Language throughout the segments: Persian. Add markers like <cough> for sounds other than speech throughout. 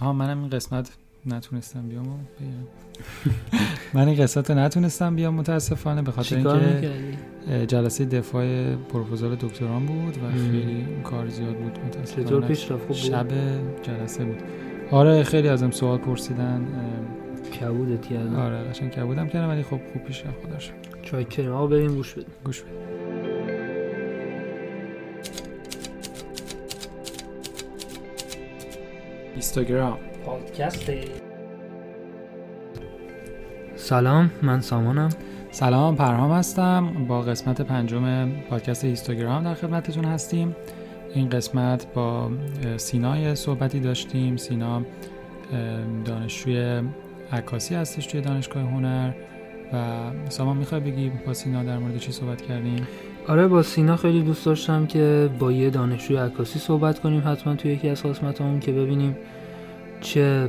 آها منم این قسمت نتونستم بیام. <laughs> من این قسمت نتونستم بیام متاسفانه به خاطر اینکه جلسه دفاع پروپوزال دکتران بود و. خیلی کار زیاد بود متاسفانه؟ شب جلسه بود آره خیلی ازم سوال پرسیدن کبودت اه، کردم آره قشنگ کبودم کردم ولی خب خوب پیش رفت خدا شکر. چای بریم گوش بدیم گوش بده اینستاگرام. پادکست. سلام من سامانم. سلام پرهام هستم. با قسمت پنجم پادکست هیستوگرام در خدمتتون هستیم. این قسمت با سینا صحبتی داشتیم. سینا دانشجوی عکاسی هستش توی دانشگاه هنر و سامان می‌خوای بگی با سینا در مورد چی صحبت کردیم؟ آره با سینا خیلی دوست داشتم که با یه دانشجوی عکاسی صحبت کنیم حتما توی یکی از قسمتامون که ببینیم چه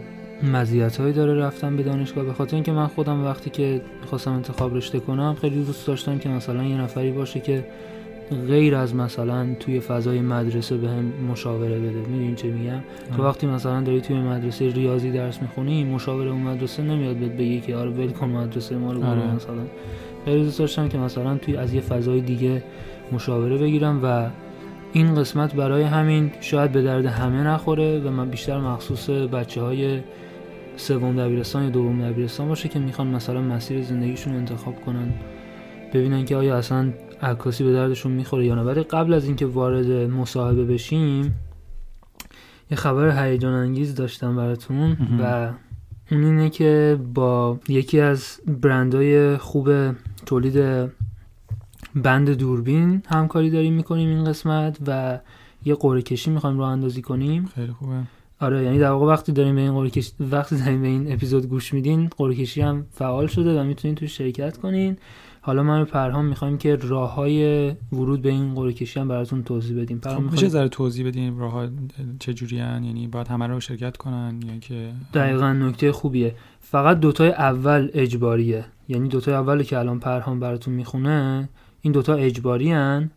مزیت‌هایی داره رفتن به دانشگاه. به خاطر اینکه من خودم وقتی که خواستم انتخاب رشته کنم خیلی دوست داشتم که مثلا یه نفری باشه که غیر از مثلا توی فضای مدرسه به هم مشاوره بده. می‌دونی چه میگم؟ تو وقتی مثلا داری توی مدرسه ریاضی درس می‌خونی مشاوره اون مدرسه نمیاد بهت بگه که آره ول کن مدرسه ما رو برو آره. مثلا. خیلی دوست داشتم که مثلا توی از یه فضای دیگه مشاوره بگیرم و این قسمت برای همین شاید به درد همه نخوره و من بیشتر مخصوص بچه های سوم دبیرستان یا دوم دبیرستان باشه که می‌خوان مثلا مسیر زندگیشون رو انتخاب کنن ببینن که آیا اصلا عکاسی به دردشون می‌خوره یا نه ولی قبل از اینکه وارد مصاحبه بشیم یه خبر هیجان انگیز داشتم براتون. و اون اینه که با یکی از برندهای خوب تولید بند دوربین همکاری داریم می‌کنیم این قسمت و یه قرعه کشی می‌خوایم راه اندازی کنیم. خیلی خوبه. آره یعنی در واقع وقتی داریم به این قرعه کشی وقتی داریم به این اپیزود گوش میدین قرعه کشی هم فعال شده و می‌تونین توش شرکت کنین. حالا من و پرهام می‌خوایم که راه های ورود به این قرعه کشی هم براتون توضیح بدیم. خب پرهام میشه می‌خوای ذره توضیح بدیم راه چجوری یعنی باید همه رو شرکت کنن یا که دقیقا نکته خوبیه. فقط دوتای اول اجباریه. یعنی دوتای اول که الان پرهام براتون می‌خونه این دوتا اجباری هن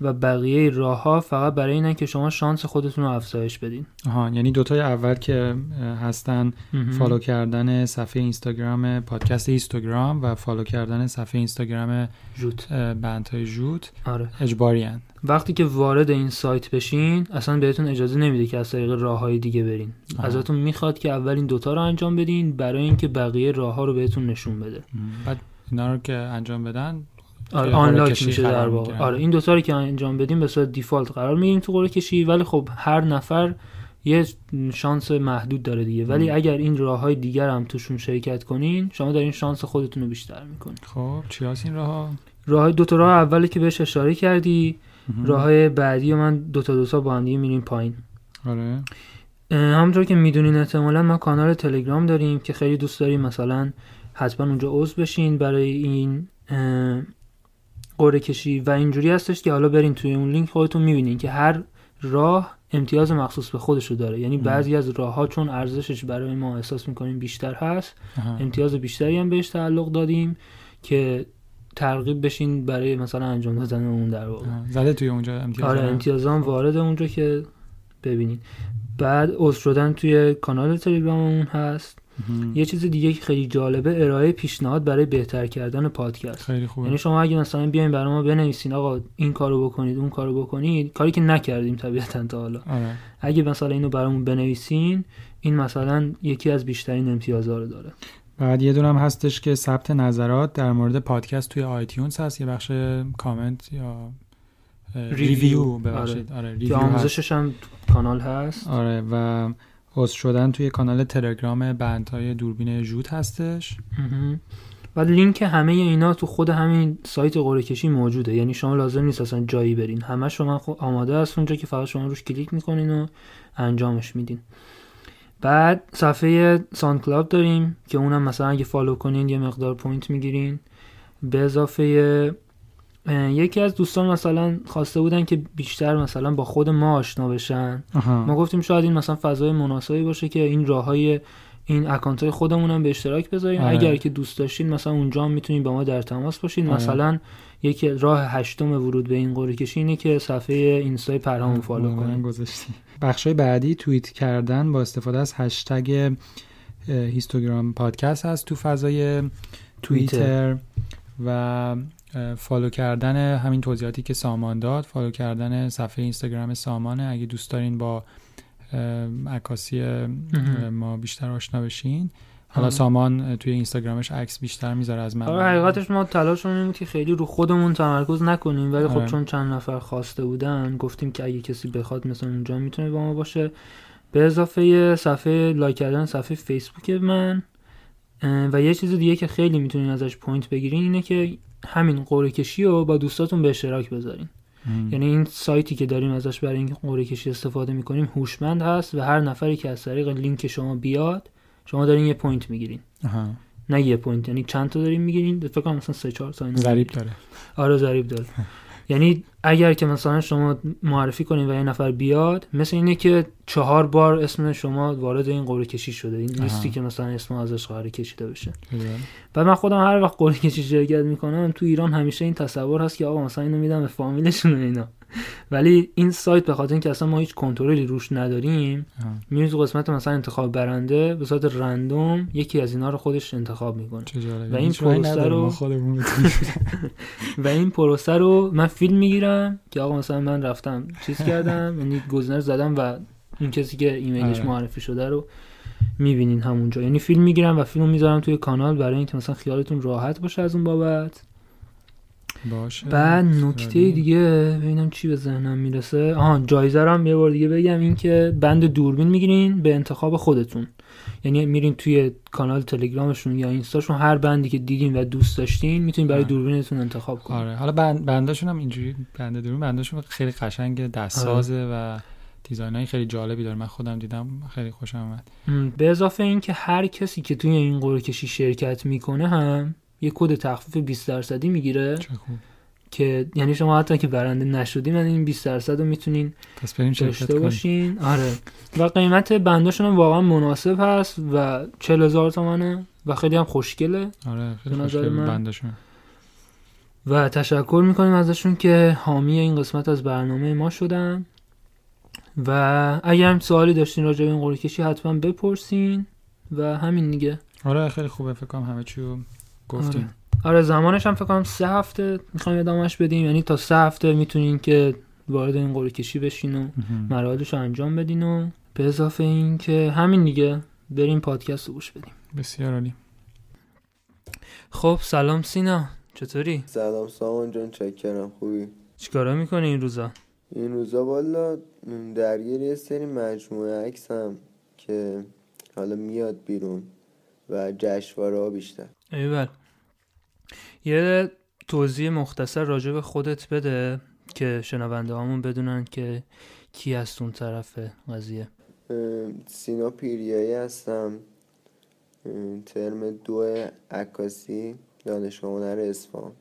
و بقیه راه ها فقط برای اینن که شما شانس خودتون رو افزایش بدین آها یعنی دوتای اول که هستن. follow کردن صفحه اینستاگرام پادکست هیستوگرام و follow کردن صفحه اینستاگرام جوت بندهای جوت آره اجباری هن. وقتی که وارد این سایت بشین اصلا بهتون اجازه نمیده که از طریق راه های دیگه برین آها. ازتون می‌خواد که اول این دوتا رو انجام بدین برای اینکه بقیه راه ها رو بهتون نشون بده بعد اینا رو که انجام بدن آره آنلاک میشه در واقع. آره این دوتا رو که انجام بدیم به صورت دیفالت قرار می‌گیریم تو قرعه کشی ولی خب هر نفر یه شانس محدود داره دیگه. ولی مم. اگر این راه های دیگر هم توشون شرکت کنین شما دارین شانس خودتون رو بیشتر می‌کنین. خب چی هست این راه راه دو تا راه اولی که بهش اشاره کردی راه بعدی و من دو تا دو تا با هم دیگه میریم پایین. آره. همونطور که می‌دونین احتمالا ما کانال تلگرام داریم که خیلی دوست داریم مثلا حتما اونجا عضو بشین برای این قرعه کشی و اینجوری هستش که حالا برین توی اون لینک خودتون می‌بینین که هر راه امتیاز مخصوص به خودشو داره یعنی. بعضی از راه ها چون ارزشش برای ما احساس می‌کنیم بیشتر هست آها. امتیاز بیشتری هم بهش تعلق دادیم که ترغیب بشین برای مثلا انجام دادن اون در واقع. زده توی اونجا امتیاز آره دارن؟ امتیازام وارد اونجا که ببینین بعد عضو شدن توی کانال تلگراممون هست. یه چیز دیگه که خیلی جالبه ارائه پیشنهاد برای بهتر کردن پادکست. خیلی خوبه. یعنی شما اگه مثلا بیاین برای ما بنویسین آقا این کارو بکنید اون کارو بکنید کاری که نکردیم طبیعتا تا حالا. آره. اگه مثلا اینو برامون بنویسین این مثلا یکی از بیشترین امتیازها رو داره. بعد یه دونم هستش که ثبت نظرات در مورد پادکست توی iTunes هست. یه بخش کامنت یا review. ببخشید. آره, که review. آموزشش هم کانال هست. آره و عضو شدن توی کانال تلگرام بندهای دوربین جوت هستش. بعد لینک همه اینا تو خود همین سایت قرعه کشی موجوده. یعنی شما لازم نیست اصلا جایی برین. همه شما آماده است اونجا که فقط شما روش کلیک می‌کنین و انجامش میدین. بعد صفحه SoundCloud داریم که اونم مثلا اگه follow کنین یه مقدار point می‌گیرین. به اضافه یکی از دوستان مثلا خواسته بودن که بیشتر مثلا با خود ما آشنا بشن. آها ما گفتیم شاید این مثلا فضای مناسبی باشه که این راه های این اکانت های خودمون هم به اشتراک بذاریم. آره. اگر که دوست داشتین مثلا اونجا هم می‌تونید با ما در تماس باشین. آره. مثلا یک راه هشتم ورود به این قرعه کشی اینه که صفحه اینستای پرهامون follow واقعا کنید گذاشتی بخشای بعدی توییت کردن با استفاده از هشتگ هیستوگرام پادکست هست تو فضای توییتر. و follow کردن همین توضیحاتی که سامان داد follow کردن صفحه اینستاگرام سامانه اگه دوست دارین با عکاسی ما بیشتر آشنا بشین حالا. سامان توی اینستاگرامش عکس بیشتر می‌ذاره از من آره حقیقتش ما تلاشمون این بود که خیلی رو خودمون تمرکز نکنیم ولی خب آره. چون چند نفر خواسته بودن گفتیم که اگه کسی بخواد مثلا اونجا می‌تونه با ما باشه به اضافه صفحه لایک کردن صفحه فیسبوک من و یه چیز دیگه که خیلی می‌تونین ازش point بگیرین اینه که همین قرعه کشی رو با دوستاتون به اشتراک بذارین. مم. یعنی این سایتی که داریم ازش برای این قرعه کشی استفاده می‌کنیم هوشمند هست و هر نفری که از طریق لینک شما بیاد شما دارین یه point می‌گیرین. نه یه point یعنی چند تا دارین می‌گیرین؟ فکر کنم مثلا 3 4 تا ضریب داره. آره ضریب داره. <laughs> یعنی اگر که مثلا شما معرفی کنین و یه نفر بیاد مثل اینه که چهار بار اسم شما وارد این قرعه کشی شده این. لیستی که مثلا اسم ازش قرعه کشیده بشه عالی. و من خودم هر وقت قرعه کشی شرکت می‌کنم تو ایران همیشه این تصور هست که آقا مثلا اینو میدم به فامیلشون و اینا ولی این سایت به خاطر اینکه اصلا ما هیچ کنترلی روش نداریم. میریم تو قسمت مثلا انتخاب برنده به صورت رندوم یکی از اینا رو خودش انتخاب می‌کنه و این پروسه رو-. <laughs> و این پروسه رو من فیلم می‌گیرم که آقا مثلا من رفتم چیز کردم <laughs> یعنی گزینه رو زدم و اون کسی که ایمیلش آره. معرفی شده رو می‌بینین همونجا یعنی فیلم می‌گیرم و فیلم می‌ذارم توی کانال برای اینکه مثلا خیالتون راحت باشه از اون بابت باشه. بعد نکته. دیگه ببینم چی به ذهنم می‌رسه. آها جایزه رو هم یه بار دیگه بگم این که بند دوربین می‌گیرین به انتخاب خودتون. یعنی میرین توی کانال تلگرامشون یا اینستاشون هر بندی که دیدین و دوست داشتین می‌تونین برای. دوربینتون انتخاب کنین. آره. حالا بند بنداشون هم اینجوری بنده دورون بنداشون خیلی قشنگ دستسازه و دیزاین های خیلی جالبی داره. من خودم دیدم خیلی خوشم اومد. به اضافه این که هر کسی که توی این قرعه کشی شرکت می‌کنه هم یه کد تخفیف 20 درصدی می‌گیره که یعنی شما حتی که برنده نشدین از این 20 درصد رو می‌تونین پس بریم داشته باشین. آره. و قیمت بنداشون هم واقعا مناسب هست و 40 هزار تومنه و خیلی هم خوشگله. آره خیلی به نظر خوشگل من- بنداشون. و تشکر می‌کنیم ازشون که حامی این قسمت از برنامه ما شدن. و اگر هم سوالی داشتین راجع به این قرعه کشی حتما بپرسین. و همین دیگه. آره خیلی خوبه فکر کنم همه چی گفتیم. آره. زمانش هم فکر کنم سه هفته می‌خوایم ادامهش بدیم. یعنی تا سه هفته می‌تونین که وارد این قرعه کشی بشین و. مراحلش رو انجام بدین و به اضافه این که همین دیگه بریم پادکست رو گوش بدیم. بسیار عالی. خب سلام سینا. چطوری؟ سلام سامان جان چکرم. خوبی؟ چیکارا می‌کنی این روزا؟ این روزا والا درگیر یه سری مجموعه عکسم که حالا میاد بیرون و جشنواره ها بیشتر. ایول. یه توضیح مختصر راجع به خودت بده که شنونده هامون بدونن که کی از اون طرف قضیه. سینا پیریایی هستم. ترم دو عکاسی دانشگاه هنر اصفهان.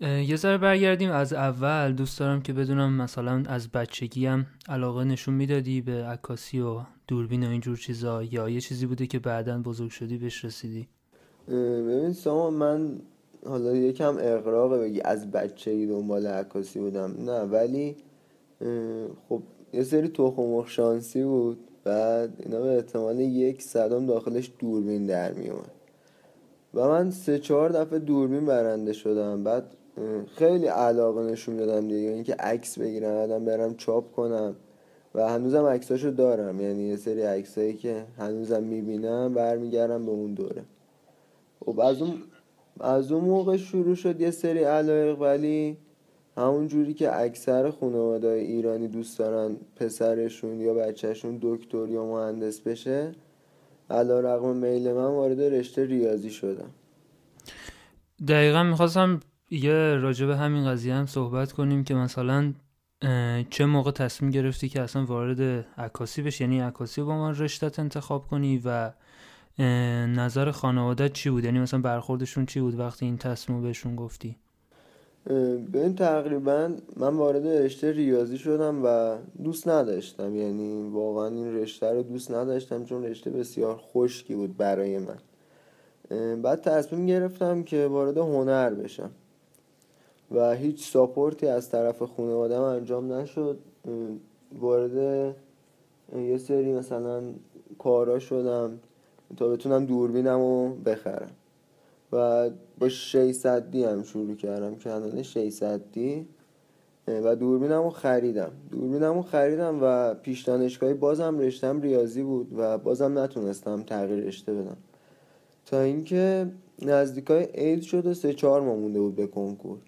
یه ذره برگردیم از اول. دوست دارم که بدونم مثلا از بچگی هم علاقه نشون می‌دادی به عکاسی و دوربین و اینجور چیزا یا یه چیزی بوده که بعدا بزرگ شدی بهش رسیدی؟ ببین سامان من حالا یکم اقراقه بگی از بچگی دنبال عکاسی بودم. نه ولی خب یه سری تخم شانسی بود. بعد اینا به احتمال یک صدام داخلش دوربین در میومد و من سه چهار دفعه دوربین برنده شدم. بعد خیلی علاقه نشون دادم دیگه. اینکه عکس بگیرم بعدم برم چاپ کنم. و هنوزم عکساشو دارم. یعنی یه سری عکسایی که هنوزم می‌بینم برمیگردم به اون دوره. خب از اون از اون موقع شروع شد یه سری علایق ولی همون جوری که اکثر خانواده ایرانی دوست دارن پسرشون یا بچهشون دکتر یا مهندس بشه علا رقم میل من وارد رشته ریاضی شدم. دقیقا می‌خواستم یه راجع به همین قضیه هم صحبت کنیم که مثلا چه موقع تصمیم گرفتی که اصلا وارد عکاسی بشی؟ یعنی عکاسی با من رشتت انتخاب کنی و نظر خانواده چی بود؟ یعنی مثلا برخوردشون چی بود وقتی این تصمیم بهشون گفتی؟ این تقریبا من وارد رشته ریاضی شدم و دوست نداشتم. یعنی واقعا این رشته رو دوست نداشتم چون رشته بسیار خشکی بود برای من. بعد تصمیم گرفتم که وارد هنر بشم و هیچ ساپورتی از طرف خانوادم انجام نشد. وارد یه سری مثلا کارا شدم. تا بتونم دوربینم رو بخرم. و با 600 دی هم شروع کردم کنال 600 دی و دوربینم رو خریدم. دوربینم رو خریدم و پیش دانشگاهی بازم رشتم ریاضی بود و بازم نتونستم تغییر رشته بدم. تا اینکه نزدیکای عید شد و سه چهار ماه مونده بود به کنکور.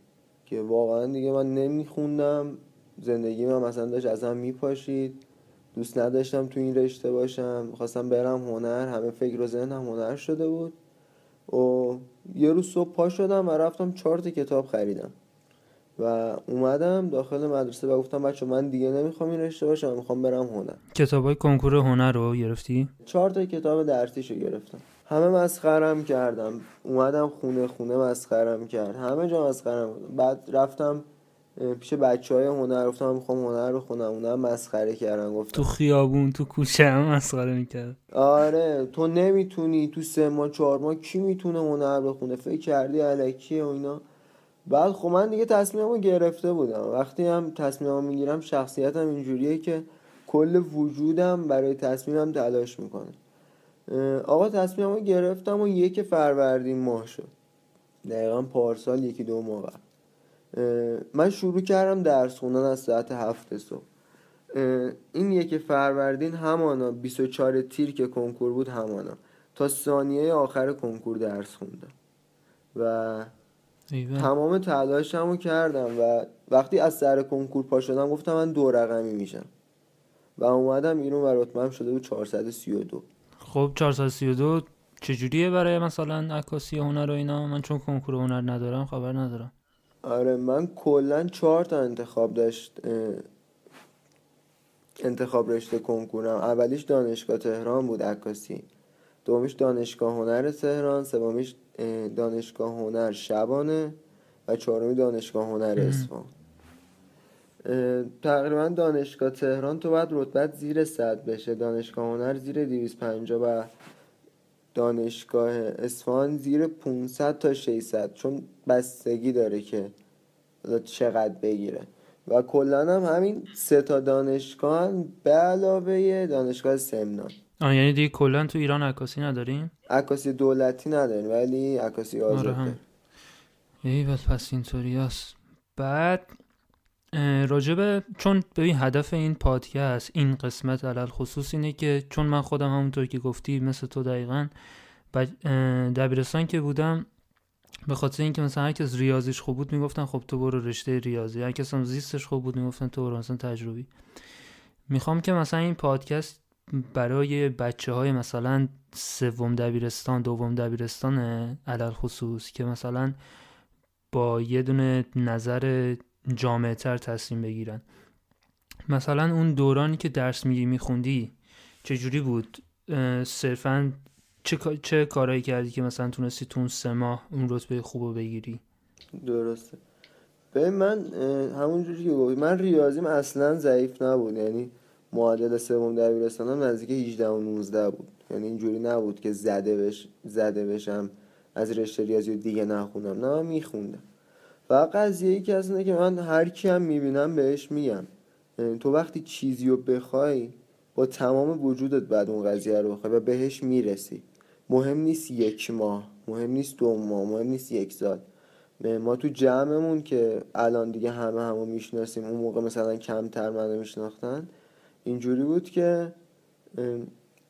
که واقعا دیگه من نمیخوندم زندگی من مثلا داشت از هم میپاشید. دوست نداشتم تو این رشته باشم. خواستم برم هنر. همه فکر و ذهنم هنر شده بود. و یه روز صبح پا شدم و رفتم چهار کتاب خریدم. و اومدم داخل مدرسه و گفتم بچه من دیگه نمی‌خوام این رشته باشم می‌خوام برم هنر. کتاب های کنکور هنر رو گرفتی؟ چهار تا کتاب درسیشو گرفتم. همه مسخرم کردم. اومدم خونه خونه مسخرم کرد. همه جا مسخرم بعد رفتم پیش بچه های هنر گفتم می‌خوام هنر رو خونم اونا مسخره کردن گفتم. تو خیابون تو کوچه هم مسخره می‌کرد آره تو نمی‌تونی تو سه ماه چهار ماه کی می‌تونه هنر بخونه فکر کردی علکیه و اینا؟ بعد خب من دیگه تصمیممو گرفته بودم. وقتی هم تصمیممو می‌گیرم شخصیتم اینجوریه که کل وجودم برای تصمیمم تلاش می‌کنه. آقا تصمیممو گرفتم و یک فروردین ماه شد. دقیقا پارسال یکی دو ماه من شروع کردم درس خوندن از ساعت هفت صبح. این یک فروردین همانا 24 تیر که کنکور بود همانا. تا ثانیه آخر کنکور درس خوندم. و تمام تلاشمو کردم و وقتی از سر کنکور پا شدم گفتم من دو رقمی میشم. و اومدم ایرون و رتبم شده بود 432 خب 432 چجوریه برای مثلا عکاسی هنر و اینا؟ من چون کنکور هنر ندارم خبر ندارم. آره من کلا چهار تا انتخاب داشت انتخاب رشته کنکورم. اولیش دانشگاه تهران بود عکاسی. دومیش دانشگاه هنر تهران سومیش دانشگاه هنر شبانه و چهارمی دانشگاه هنر اصفهان. تقریبا دانشگاه تهران تو باید رتبت زیر صد بشه. دانشگاه هنر زیر 250 و دانشگاه اصفهان زیر 500 تا 600 چون بستگی داره که چقدر بگیره. و کلا هم همین سه تا دانشگاه به علاوه دانشگاه سمنان. آه یعنی دیگه کلا تو ایران عکاسی نداریم عکاسی دولتی نداریم ولی عکاسی آزاد آره ای پس اینطوری بعد راجبه چون ببین هدف این پادکست این قسمت علل خصوص اینه که چون من خودم همونطور که گفتی مثل تو دقیقا دبیرستان که بودم به خاطر اینکه مثلا هر کس ریاضیش خوب بود می‌گفتن خب تو برو رشته ریاضی هر کس هم زیستش خوب بود می‌گفتن تو برو مثلا تجربی. می‌خوام که مثلا این پادکست برای بچه های مثلا سوم دبیرستان دوم دبیرستان علل خصوص که مثلا با یه دونه نظر جامعه تر تصمیم بگیرن. مثلا اون دورانی که درس میگی میخوندی چجوری بود؟ صرفا چه, چه کارهایی کردی که مثلا تونستی تو اون سه ماه اون رتبه خوب رو بگیری؟ درسته. به من همونجوری که گفتی من ریاضیم اصلا ضعیف نبود. یعنی معادل سوم دبیرستانم نزدیک 18 و 19 بود. یعنی اینجوری نبود که زده بش زده بشم از رشته ریاضی دیگه نخونم نه میخوندم. و قضیه ای که اصلا که من هر کی هم می‌بینم بهش میگم. تو وقتی چیزی رو بخوای با تمام وجودت بعد اون قضیه رو بخوای و بهش می‌رسی. مهم نیست یک ماه مهم نیست دو ماه مهم نیست یک سال. ما تو جمعمون که الان دیگه همه همو می‌شناسیم اون موقع مثلا کمتر منو میشناختن اینجوری بود که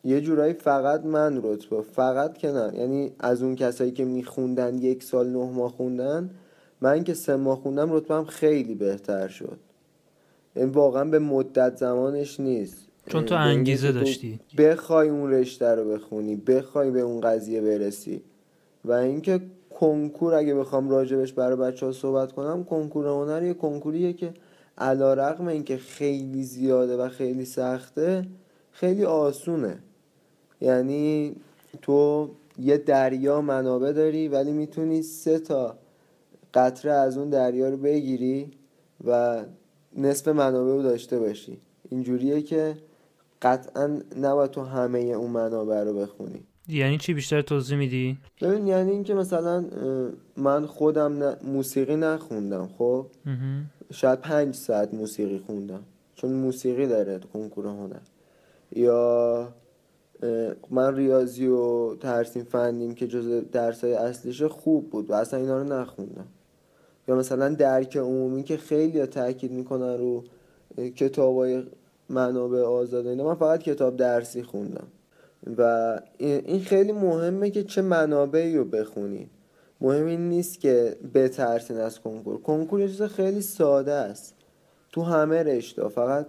یه جورایی فقط من رتبه. فقط که نه. یعنی از اون کسایی که میخوندن یک سال نه ماه خوندن من که سه ماه خوندم رتبم خیلی بهتر شد. یعنی واقعا به مدت زمانش نیست. چون تو انگیزه داشتی. بخوای اون رشته رو بخونی بخوای به اون قضیه برسی و اینکه کنکور اگه بخوام راجبش برای بچه ها صحبت کنم کنکور هنر یه کنکوریه که علا رقم اینکه خیلی زیاده و خیلی سخته خیلی آسونه. یعنی تو یه دریا منابع داری ولی می‌تونی سه تا قطره از اون دریا رو بگیری و نصف منابع رو داشته باشی. اینجوریه که قطعا نباید تو همه اون منابع رو بخونی. یعنی چی بیشتر توضیح میدی؟ ببین یعنی اینکه مثلا من خودم موسیقی نخوندم خب؟ شاید پنج ساعت موسیقی خوندم چون موسیقی داره کنکور هنر. یا من ریاضی و ترسیم فنیم که جز درسای اصلیش خوب بود و اصلا اینا رو نخوندم. یا مثلا درک عمومی که خیلی تاکید می‌کنن رو کتابای منابع آزاده اینا من فقط کتاب درسی خوندم. و این خیلی مهمه که چه منابعی رو بخونید مهم این نیست که بترسین از کنکور. کنکور یه چیز خیلی ساده است. تو همه رشته فقط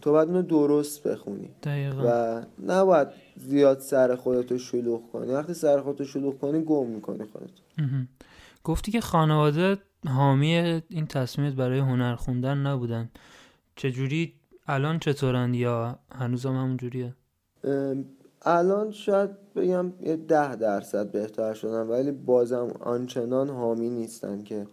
تو باید اونو درست بخونی. دقیقا. و نباید زیاد سر خودتو شلوغ کنی. وقتی سر خودتو شلوغ کنی گم می‌کنی خودتو گفتی که خانواده حامی این تصمیمت برای هنر خوندن نبودن. چجوری؟ الان چطورن یا هنوز هم همون جوریه الان شاید بگم یه ده درصد بهتر شدن ولی بازم آنچنان حامی نیستن که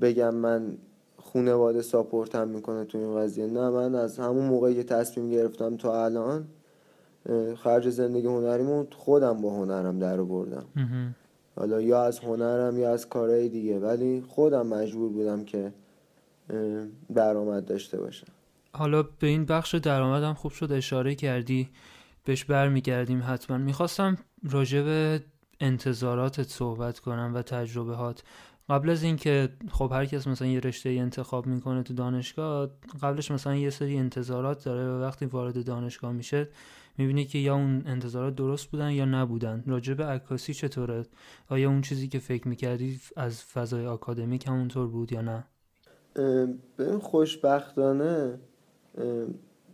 بگم من خونواده ساپورتم می‌کنه تو این قضیه. نه من از همون موقعی که تصمیم گرفتم تا الان خرج زندگی هنریمو خودم با هنرم در بردم حالا یا از هنرم یا از کارهای دیگه. ولی خودم مجبور بودم که درآمد داشته باشم. حالا به این بخش درآمدم خوب شد اشاره کردی بهش برمیگردیم حتما. می‌خواستم راجع به انتظاراتت صحبت کنم و تجربه قبل از اینکه خب هر کس مثلا یه رشته انتخاب می‌کنه تو دانشگاه قبلش مثلا یه سری انتظارات داره و وقتی وارد دانشگاه میشه می‌بینی که یا اون انتظارات درست بودن یا نبودن. راجع به عکاسی چطوره؟ آیا اون چیزی که فکر می‌کردی از فضای آکادمیک همونطور بود یا نه؟ به خوشبختانه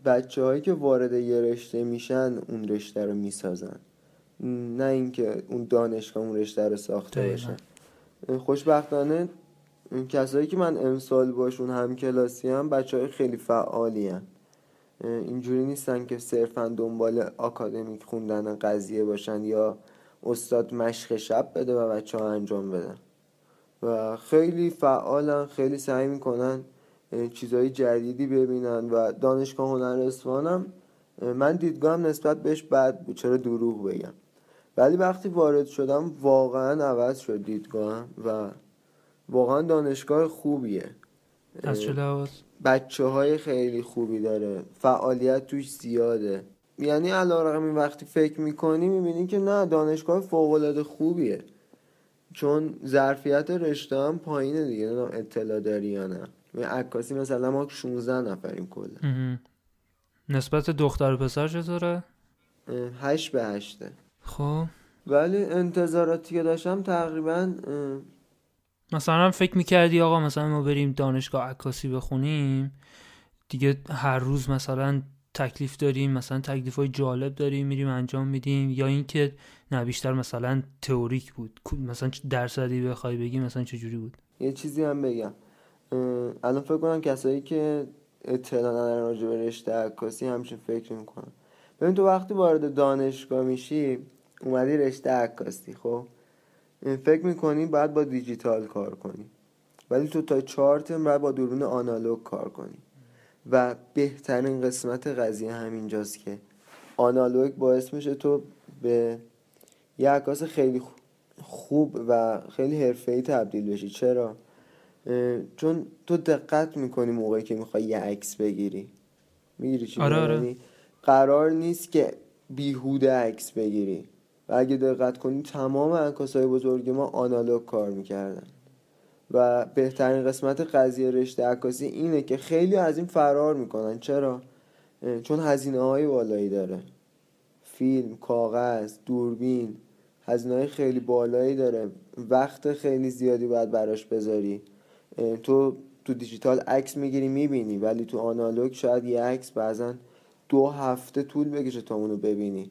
بچه هایی که وارد یه رشته میشن اون رشته رو می‌سازن. نه اینکه اون دانشگاه اون رشته رو ساخته باشه. خوشبختانه کسایی که من امسال باشون هم کلاسی هم بچه های خیلی فعالی هم. اینجوری نیستن که صرفا دنبال آکادمیک خوندن قضیه باشن یا استاد مشق شب بده و بچه ها انجام بدن. و خیلی فعالن خیلی سعی می‌کنن چیزهای جدیدی ببینن و دانشگاه هنر اصفهانم من دیدگاهم نسبت بهش بد بود. چرا دروغ بگم؟ ولی وقتی وارد شدم واقعا عوض شد دیدگاهم و واقعا دانشگاه خوبیه. از چه بچه های خیلی خوبی داره. فعالیت توش زیاده. یعنی علا این وقتی فکر می‌کنی می‌بینی که نه دانشگاه فوقالعاده خوبیه. چون ظرفیت رشته هم پایینه دیگه. نه اطلاع داری یا نه. عکاسی مثلا ما 16 نفریم کلا. نسبت دختر و پسر چطوره؟ هشت به هشته. خب. ولی انتظاراتی که داشتم تقریبا مثلا فکر می‌کردی آقا مثلا ما بریم دانشگاه عکاسی بخونیم دیگه هر روز مثلا تکلیف داریم مثلا تکلیف های جالب داریم میریم انجام میدیم. یا اینکه نه بیشتر مثلا تئوریک بود. مثلا درصدی بخوای بگی مثلا چجوری بود. یه چیزی هم بگم. الان فکر کنم کسایی که اطلاع ندارن راجع به رشته عکاسی همچین فکر می‌کنن. ببین تو وقتی وارد دانشگاه میشی اومدی رشته عکاسی خب؟ فکر می‌کنی باید با دیجیتال کار کنی. ولی تو تا چهار ترم باید با دوربین آنالوگ کار کنی. و بهترین قسمت قضیه همینجاست که آنالوگ باعث میشه تو به یه عکاس خیلی خوب و خیلی حرفه‌ای تبدیل بشی. چرا؟ چون تو دقت می‌کنی موقعی که می‌خوای یه عکس بگیری. می‌گیری چی آره آره. یعنی قرار نیست که بیهوده عکس بگیری. و اگه دقت کنی تمام عکاسای بزرگ ما آنالوگ کار می‌کردن. و بهترین قسمت قضیه رشته عکاسی اینه که خیلی از این فرار می‌کنن. چرا؟ چون هزینه های بالایی داره. فیلم کاغذ دوربین هزینه های خیلی بالایی داره. وقت خیلی زیادی باید براش بذاری. تو تو دیجیتال عکس می‌گیری می‌بینی. ولی تو آنالوگ شاید یه عکس بعضا دو هفته طول بکشه تا اونو ببینی.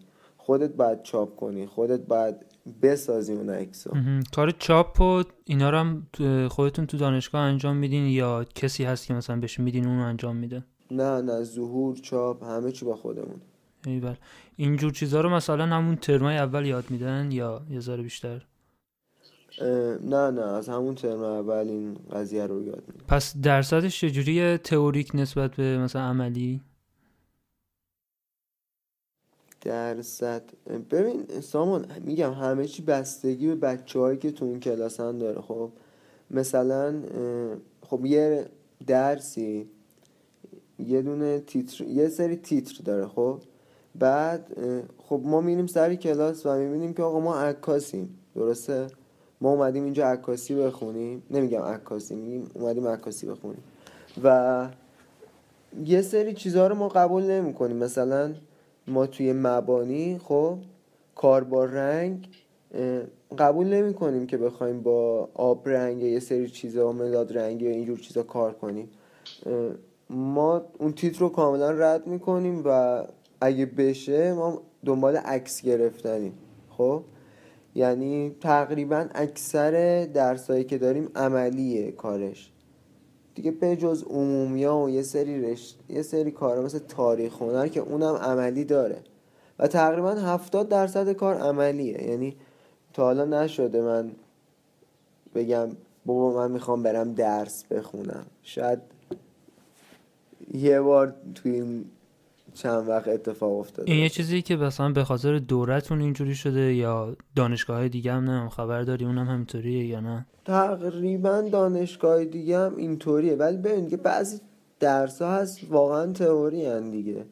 خودت باید چاپ کنی خودت باید بسازی اون عکسو. کار چاپ و اینا رو هم خودتون تو دانشگاه انجام میدین یا کسی هست که مثلا بهش میدین اونو انجام میده؟ نه نه ظهور چاپ همه چی با خودمون. ایول اینجور چیزها رو مثلا همون ترمای اول یاد میدن یا یه ذره بیشتر؟ نه نه از همون ترم اول این قضیه رو یاد می‌گیرم پس درصدش چجوری تئوریک نسبت به مثلا عملی؟ درصد. ببین سامان میگم همه چی بستگی به بچه هایی که تو اون کلاسن داره. خب مثلا خب یه درسی یه دونه تیتر یه سری تیتر داره. خب بعد خب ما میریم سری کلاس و می‌بینیم که آقا ما عکاسیم. درسته؟ ما اومدیم اینجا عکاسی بخونیم. نمیگم عکاسی میگیم اومدیم عکاسی بخونیم. و یه سری چیزها رو ما قبول نمی کنیم مثلا ما توی مبانی خب کار با رنگ قبول نمی کنیم که بخوایم با آب رنگ یه سری چیزا مداد رنگی و اینجور چیزا کار کنیم. ما اون تیتر رو کاملا رد می‌کنیم و اگه بشه ما دنبال عکس گرفتنیم خب؟ یعنی تقریبا اکثر درسایی که داریم عملیه کارش. دیگه به جز ها و یه سری رشت یه سری کارا مثل تاریخ هنر که اونم عملی داره. و تقریبا هفتاد درصد کار عملیه. یعنی تا حالا نشده من بگم بابا من می‌خوام برم درس بخونم. شاید یه بار توی چند وقت اتفاق افتاده این یه چیزی که مثلا به خاطر دورتون اینجوری شده یا دانشگاه های دیگه هم نه خبر داری اونم همینطوریه یا نه؟ تقریبا دانشگاه دیگه هم اینطوریه ولی ببین که بعضی درس ها هست واقعا تئوری هن دیگه.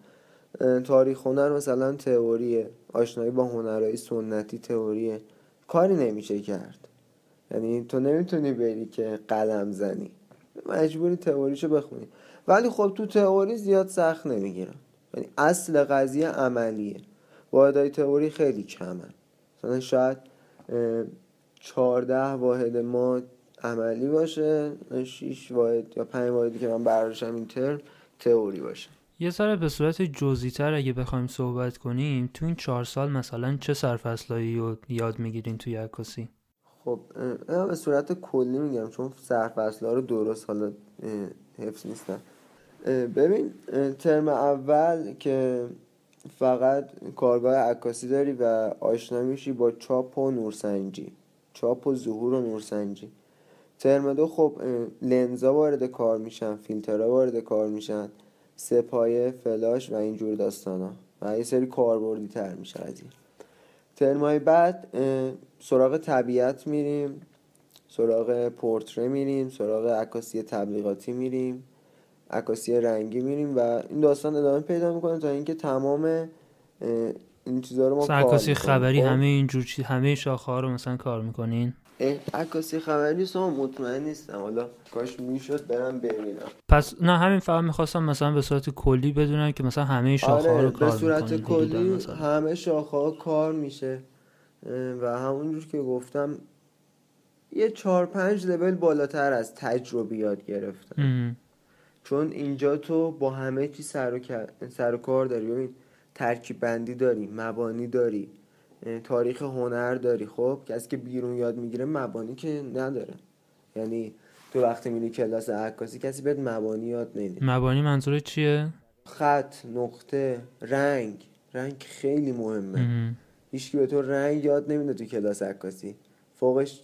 تاریخ هنر مثلا تئوریه آشنایی با هنرهای سنتی تئوریه. کاری نمیشه کرد. یعنی تو نمی‌تونی بری که قلم زنی. مجبوری تئوریشو بخونی. ولی خب تو تئوری زیاد سخت نمی‌گیرم. یعنی اصل قضیه عملیه. واحدهای تئوری خیلی کمن. مثلا شاید چهارده واحد ما عملی باشه 6 واحد یا پنج واحدی که من برداشتم این ترم تئوری باشه. یه ذره به صورت جزئی تر اگه بخوایم صحبت کنیم تو این چهار سال مثلا چه سرفصلایی رو یاد می‌گیرین توی عکاسی؟ خب به صورت کلی میگم چون سرفصل ها رو درست حالا حفظ نیستن. ببین ترم اول که فقط کارگاه عکاسی داری و آشنا میشی با چاپ و نورسنجی. چاپ و ظهور و نورسنجی. ترم دو خب لنزا وارد کار میشن فیلترها وارد کار میشن سپایه فلاش و اینجور داستان ها و یه سری کاربردی تر میشه از این. ترم های بعد سراغ طبیعت میریم سراغ پورتره میریم سراغ عکاسی تبلیغاتی میریم. عکاسی رنگی میریم و این داستان ادامه پیدا می‌کنه تا اینکه تمام این چیزا رو ما عکاسی خبری خب؟ همه اینجور چیز همه شاخه ها رو مثلا کار می‌کنین؟ عکاسی خبری سو مطمئن نیستم. حالا کاش می‌شد برم ببینم. پس نه همین فقط می‌خواستم مثلا به صورت کلی بدونم که مثلا همه شاخه ها رو کار به صورت کلی همه شاخه ها کار میشه. و همونجور که گفتم یه چهار پنج لول بالاتر از تجربه یاد گرفتم چون اینجا تو با همه چی سر و, سر و کار داری. ببین ترکیب بندی داری مبانی داری تاریخ هنر داری. خب کسی که بیرون یاد می‌گیره مبانی که نداره. یعنی تو وقتی میری کلاس عکاسی کسی بهت مبانی یاد نمیده. مبانی منظور چیه؟ خط نقطه رنگ. رنگ خیلی مهمه. هیچکی به تو رنگ یاد نمیده تو کلاس عکاسی. فوقش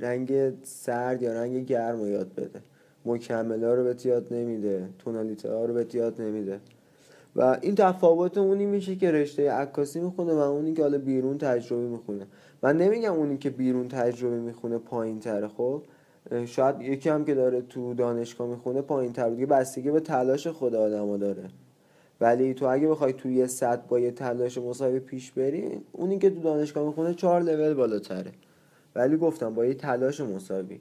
رنگ سرد یا رنگ گرم رو یاد بده. مکمله ها رو بهت یاد نمیده تونالیته ها رو بهت یاد نمیده. و این تفاوت اونی میشه که رشته عکاسی می‌خونه و اونی که حالا بیرون تجربه می‌خونه. من نمیگم اونی که بیرون تجربه می‌خونه پایین تره خب شاید یکی هم که داره تو دانشگاه می‌خونه پایین تر دیگه بستگی به تلاش خود آدم داره. ولی تو اگه بخوای توی یه سطح با یه تلاش مساوی پیش بری اونی که تو دانشگاه می‌خونه چهار لول بالاتره. ولی گفتم با یه تلاش مساوی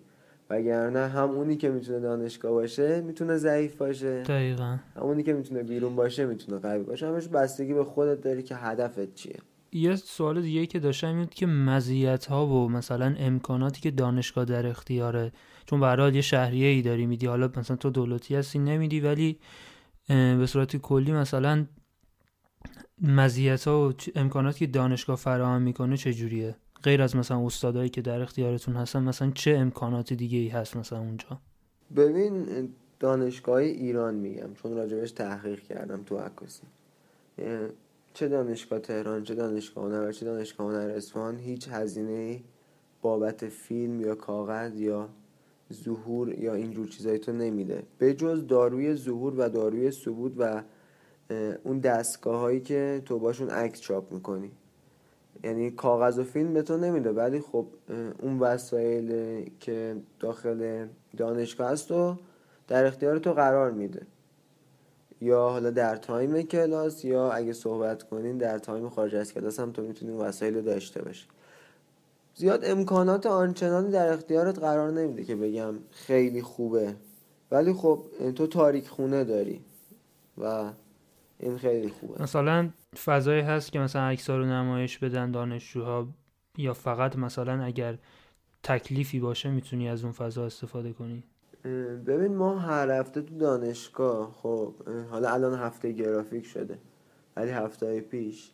وگرنه هم اونی که می‌تونه دانشگاه باشه می‌تونه ضعیف باشه. دقیقا. همونی که می‌تونه بیرون باشه می‌تونه قوی باشه. همش بستگی به خودت داری که هدفت چیه. یه سوال دیگه که داشتم این که مزیت ها و مثلا امکاناتی که دانشگاه در اختیاره. چون به یه شهریه ای داری میدی. حالا مثلا تو دولتی هستی نمیدی ولی به صورت کلی مثلا مزیت ها و امکاناتی که دانشگاه فراهم می‌کنه چجوریه؟ غیر از مثلا استادایی که در اختیارتون هستن مثلا چه امکانات دیگه ای هست مثلا اونجا؟ ببین دانشگاه ایران میگم چون راجبش تحقیق کردم تو عکاسی. چه دانشگاه تهران چه دانشگاه هنر چه دانشگاه هنر اصفهان هیچ هزینه بابت فیلم یا کاغذ یا ظهور یا اینجور چیزایی تو نمیده. به جز داروی ظهور و داروی ثبوت و اون دستگاه هایی که تو باشون عکس چاپ می‌کنی. یعنی کاغذ و فیلم به تو نمیده ولی خب اون وسایل که داخل دانشگاه هست و در اختیار تو قرار میده. یا حالا در تایم کلاس یا اگه صحبت کنین در تایم خارج از کلاس هم تو می‌تونی وسایل داشته باشی. زیاد امکانات آنچنانی در اختیارت قرار نمیده که بگم خیلی خوبه. ولی خب تو تاریک خونه داری و این خیلی خوبه. مثلا فضایی هست که مثلا عکس‌ها رو نمایش بدن دانشجوها یا فقط مثلا اگر تکلیفی باشه می‌تونی از اون فضا استفاده کنی؟ ببین ما هر هفته تو دانشگاه خب حالا الان هفته گرافیک شده ولی هفته پیش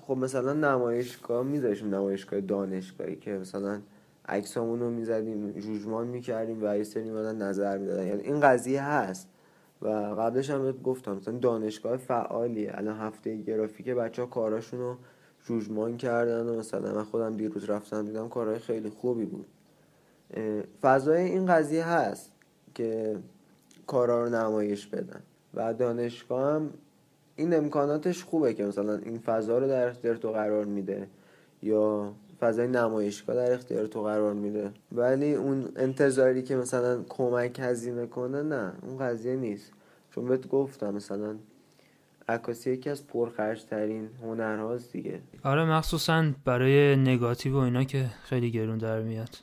خب مثلا نمایشگاه میذاشیم نمایشگاه دانشگاهی که مثلا عکسامون رو می‌زدیم جوجمان می‌کردیم و یه سری نظر می‌دادن. یعنی این قضیه هست. و قبلش هم گفتم مثلا دانشگاه فعالیه. الان هفته گرافیک بچه ها کاراشون رو جوجمان کردن و مثلا من خودم دیروز رفتم دیدم کارهای خیلی خوبی بود. فضای این قضیه هست که کارا رو نمایش بدن. و دانشگاه هم این امکاناتش خوبه که مثلا این فضا رو در اختیار تو قرار میده. یا فضای نمایشگاه در اختیار تو قرار میده. ولی اون انتظاری که مثلا کمک هزینه کنه نه اون قضیه نیست. چون بهت گفتم مثلا عکاسی یکی از ترین هنرهاست دیگه. آره مخصوصا برای نگاتیو و اینا که خیلی گرون در میاد.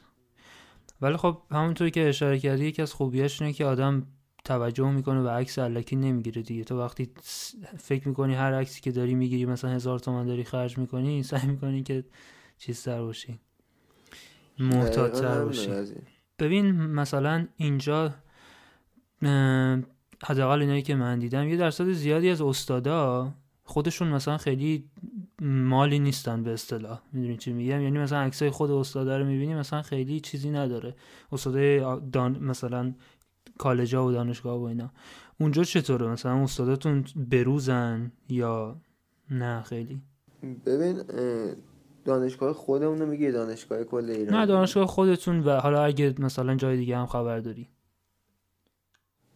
ولی خب همونطوری که اشاره کردی یکی از خوبیاش اینه که آدم توجه می‌کنه و عکس علکی نمی‌گیره دیگه. تو وقتی فکر می‌کنی هر عکسی که داری می‌گیری مثلا هزار تومن داری خرج می‌کنی سعی می‌کنی که چیز تر باشی. محتاط تر باشی. ببین مثلا اینجا حداقل اینایی که من دیدم یه درصد زیادی از استادا خودشون مثلا خیلی مالی نیستن به اصطلاح. می‌دونی چی میگم؟ یعنی مثلا عکسای خود استادا رو می‌بینی مثلا خیلی چیزی نداره. استادای دان... مثلا کالجا و دانشگاه و اینا. اونجا چطوره؟ مثلا استاداتون بروزن یا نه خیلی؟ ببین دانشگاه خودمون رو میگی دانشگاه کل ایران؟ نه دانشگاه خودتون و حالا اگه مثلا جای دیگه هم خبر داری.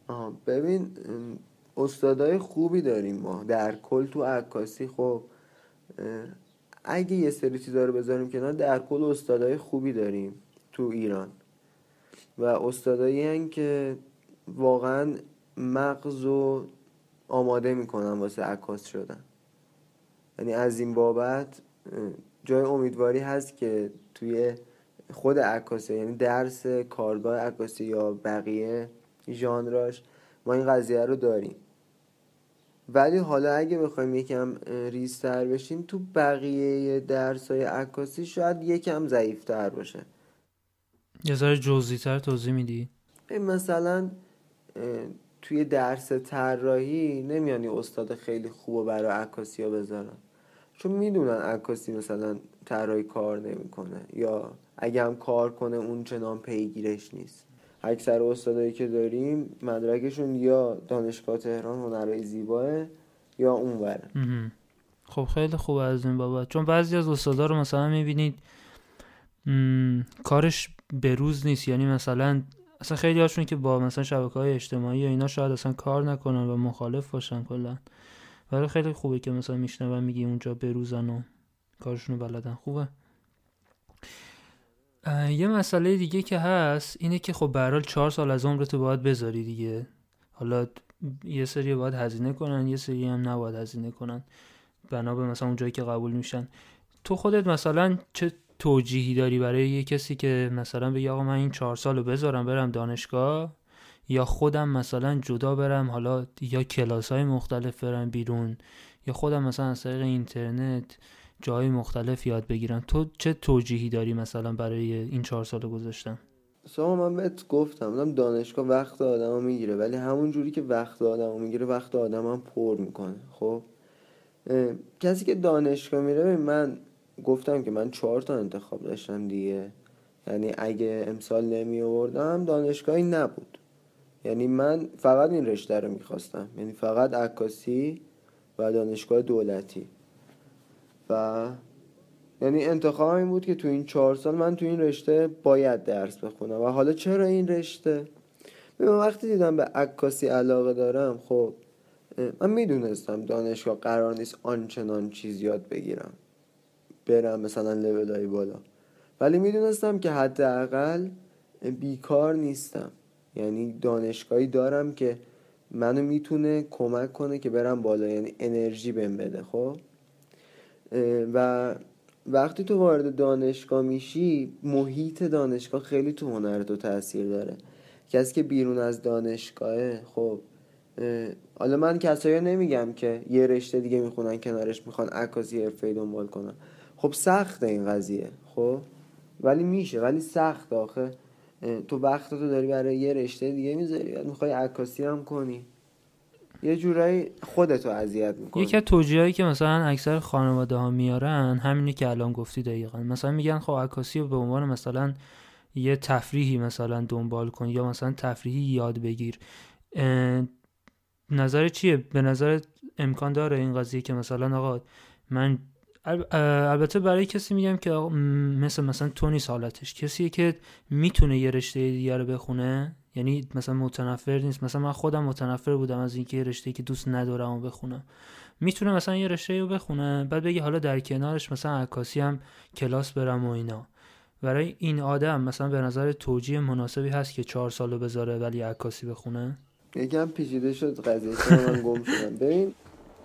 آه ببین استادای خوبی داریم ما. در کل تو عکاسی خب اگه یه سری چیزا رو بذاریم کنار در کل استادای خوبی داریم تو ایران. و استادایی که واقعا مغز رو آماده می‌کنن واسه عکاس شدن. یعنی از این بابت جای امیدواری هست که توی خود عکاسی یعنی درس کارگاه عکاسی یا بقیه ژانراش ما این قضیه رو داریم. ولی حالا اگه بخوایم یکم ریزتر بشیم تو بقیه درس های عکاسی شاید یکم ضعیفتر باشه. یه ذره جزئی تر توضیح میدی؟ مثلا توی درس طراحی نمیانی استاد خیلی خوب برای عکاسی ها بذارن. چون می‌دونن عکاسی مثلا طراحی کار نمی‌کنه یا اگه هم کار کنه اون چنان پیگیرش نیست. اکثر استادایی که داریم مدرکشون یا دانشگاه تهران هنرهای زیباه یا اونوره خب خیلی خوب از این بابت. چون بعضی از استادا رو مثلا می‌بینید کارش بروز نیست. یعنی مثلا اصلا خیلی هاشون که با مثلا شبکه های اجتماعی یا اینا شاید اصلا کار نکنن و مخالف باشن کلا. ولی خیلی خوبه که مثلا میشنون میگی اونجا بروزن و کارشون رو بلدن. خوبه. یه مسئله دیگه که هست اینه که خب برحال چهار سال از عمرتو باید بذاری دیگه. حالا یه سری باید هزینه کنن یه سری هم نباید هزینه کنن. بنا به مثلا اون جایی که قبول میشن. تو خودت مثلا چه توجیهی داری برای یه کسی که مثلا بگه آقا من این چهار سال رو بذارم برم دانشگاه؟ یا خودم مثلا جدا برم حالا یا کلاس های مختلف برم بیرون یا خودم مثلا از طریق اینترنت جای مختلف یاد بگیرم. تو چه توجیهی داری مثلا برای این چهار سال گذاشتن ساما من بهت گفتم دانشگاه وقت آدم رو می‌گیره ولی همون جوری که وقت آدم رو می‌گیره وقت آدم هم پر می‌کنه خب؟ کسی که دانشگاه میره من گفتم که من چهار تا انتخاب داشتم دیگه. یعنی اگه امسال نمی آوردم دانشگاهی نبود. یعنی من فقط این رشته رو می‌خواستم. یعنی فقط عکاسی و دانشگاه دولتی. و یعنی انتخاب این بود که تو این چهار سال من تو این رشته باید درس بخونم. و حالا چرا این رشته؟ ببین وقتی دیدم به عکاسی علاقه دارم خب من می‌دونستم دانشگاه قرار نیست آنچنان چیز یاد بگیرم. برم مثلا لول های بالا. ولی می‌دونستم که حداقل بیکار نیستم. یعنی دانشگاهی دارم که منو می‌تونه کمک کنه که برم بالا یعنی انرژی بهم بده خب؟ و وقتی تو وارد دانشگاه میشی محیط دانشگاه خیلی تو هنر تو تاثیر داره. کسی که بیرون از دانشگاهه خب حالا من کسایی نمیگم که یه رشته دیگه می‌خونن کنارش می‌خوان عکاسی حرفه‌ای دنبال کنن. خب سخته این قضیه خب؟ ولی میشه ولی سخت آخه. تو وقت تو داری برای یه رشته دیگه می‌ذاری می‌خوای عکاسی هم کنی. یه جورایی خودتو اذیت می‌کنی. یکی از توجیهایی که مثلا اکثر خانواده ها میارن همینی که الان گفتی دقیقا. مثلا میگن خب عکاسی رو به عنوان مثلا یه تفریحی مثلا دنبال کن یا مثلا تفریحی یاد بگیر. نظر چیه؟ به نظر امکان داره این قضیه که مثلا آقا من البته برای کسی میگم که مثل مثلا تونی سالتش کسی که می‌تونه یه رشته دیگه رو بخونه؟ یعنی مثلا متنفر نیست. مثلا من خودم متنفر بودم از اینکه رشته که دوست ندارم و بخونم. می‌تونه مثلا یه رشته رو بخونه بعد بگی حالا در کنارش مثلا عکاسی هم کلاس برم و اینا. برای این آدم مثلا به نظر توجیه مناسبی هست که چهار سالو بذاره ولی عکاسی بخونه؟ یکم پیچیده شد قضیه من گم شدم. ببین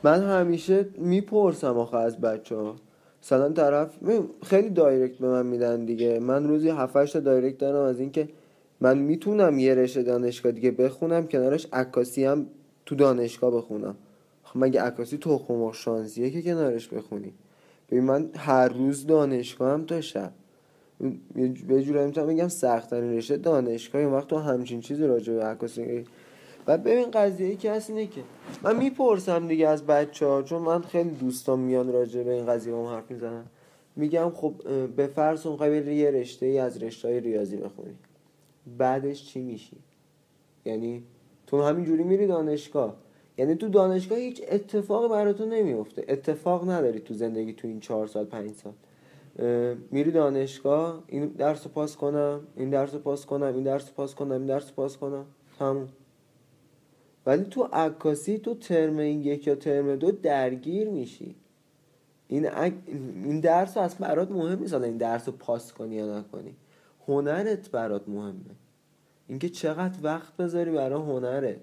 من همیشه می‌پرسم آخه از بچه ها مثلا طرف خیلی دایرکت به من میدن دیگه. من روزی 7 تا دایرکت دارم از اینکه من می‌تونم یه رشته دانشگاه دیگه بخونم کنارش عکاسی هم تو دانشگاه بخونم. خب مگه عکاسی تخم و شانسیه که کنارش بخونی؟ ببین من هر روز دانشگاه هم تا شب. به جورایی می‌تونم بگم سخت ترین رشته دانشگاه. وقت تو همچین چیزی راجع به عکاسی و ببین قضیه ای که اینه که من می‌پرسم دیگه از بچه ها چون من خیلی دوستان میان راجع به این قضیه هم حرف می‌زنم میگم خب به فرض بری یه رشته ای از رشته های ریاضی بخونی. بعدش چی میشی؟ یعنی تو همینجوری میری دانشگاه. یعنی تو دانشگاه هیچ اتفاقی براتون نمیفته اتفاق نداری تو زندگی تو این چهار سال پنج سال. میری دانشگاه این درس پاس کنم این درس پاس کنم این درس پاس کنم این درس پاس کنم. تموم. ولی تو عکاسی تو ترم یک یا ترم دو درگیر میشی. این این درس اصلا برات مهم نیست این درس رو پاس کنی یا نکنی. هنرت برات مهمه. اینکه چقدر وقت بذاری برای هنرت.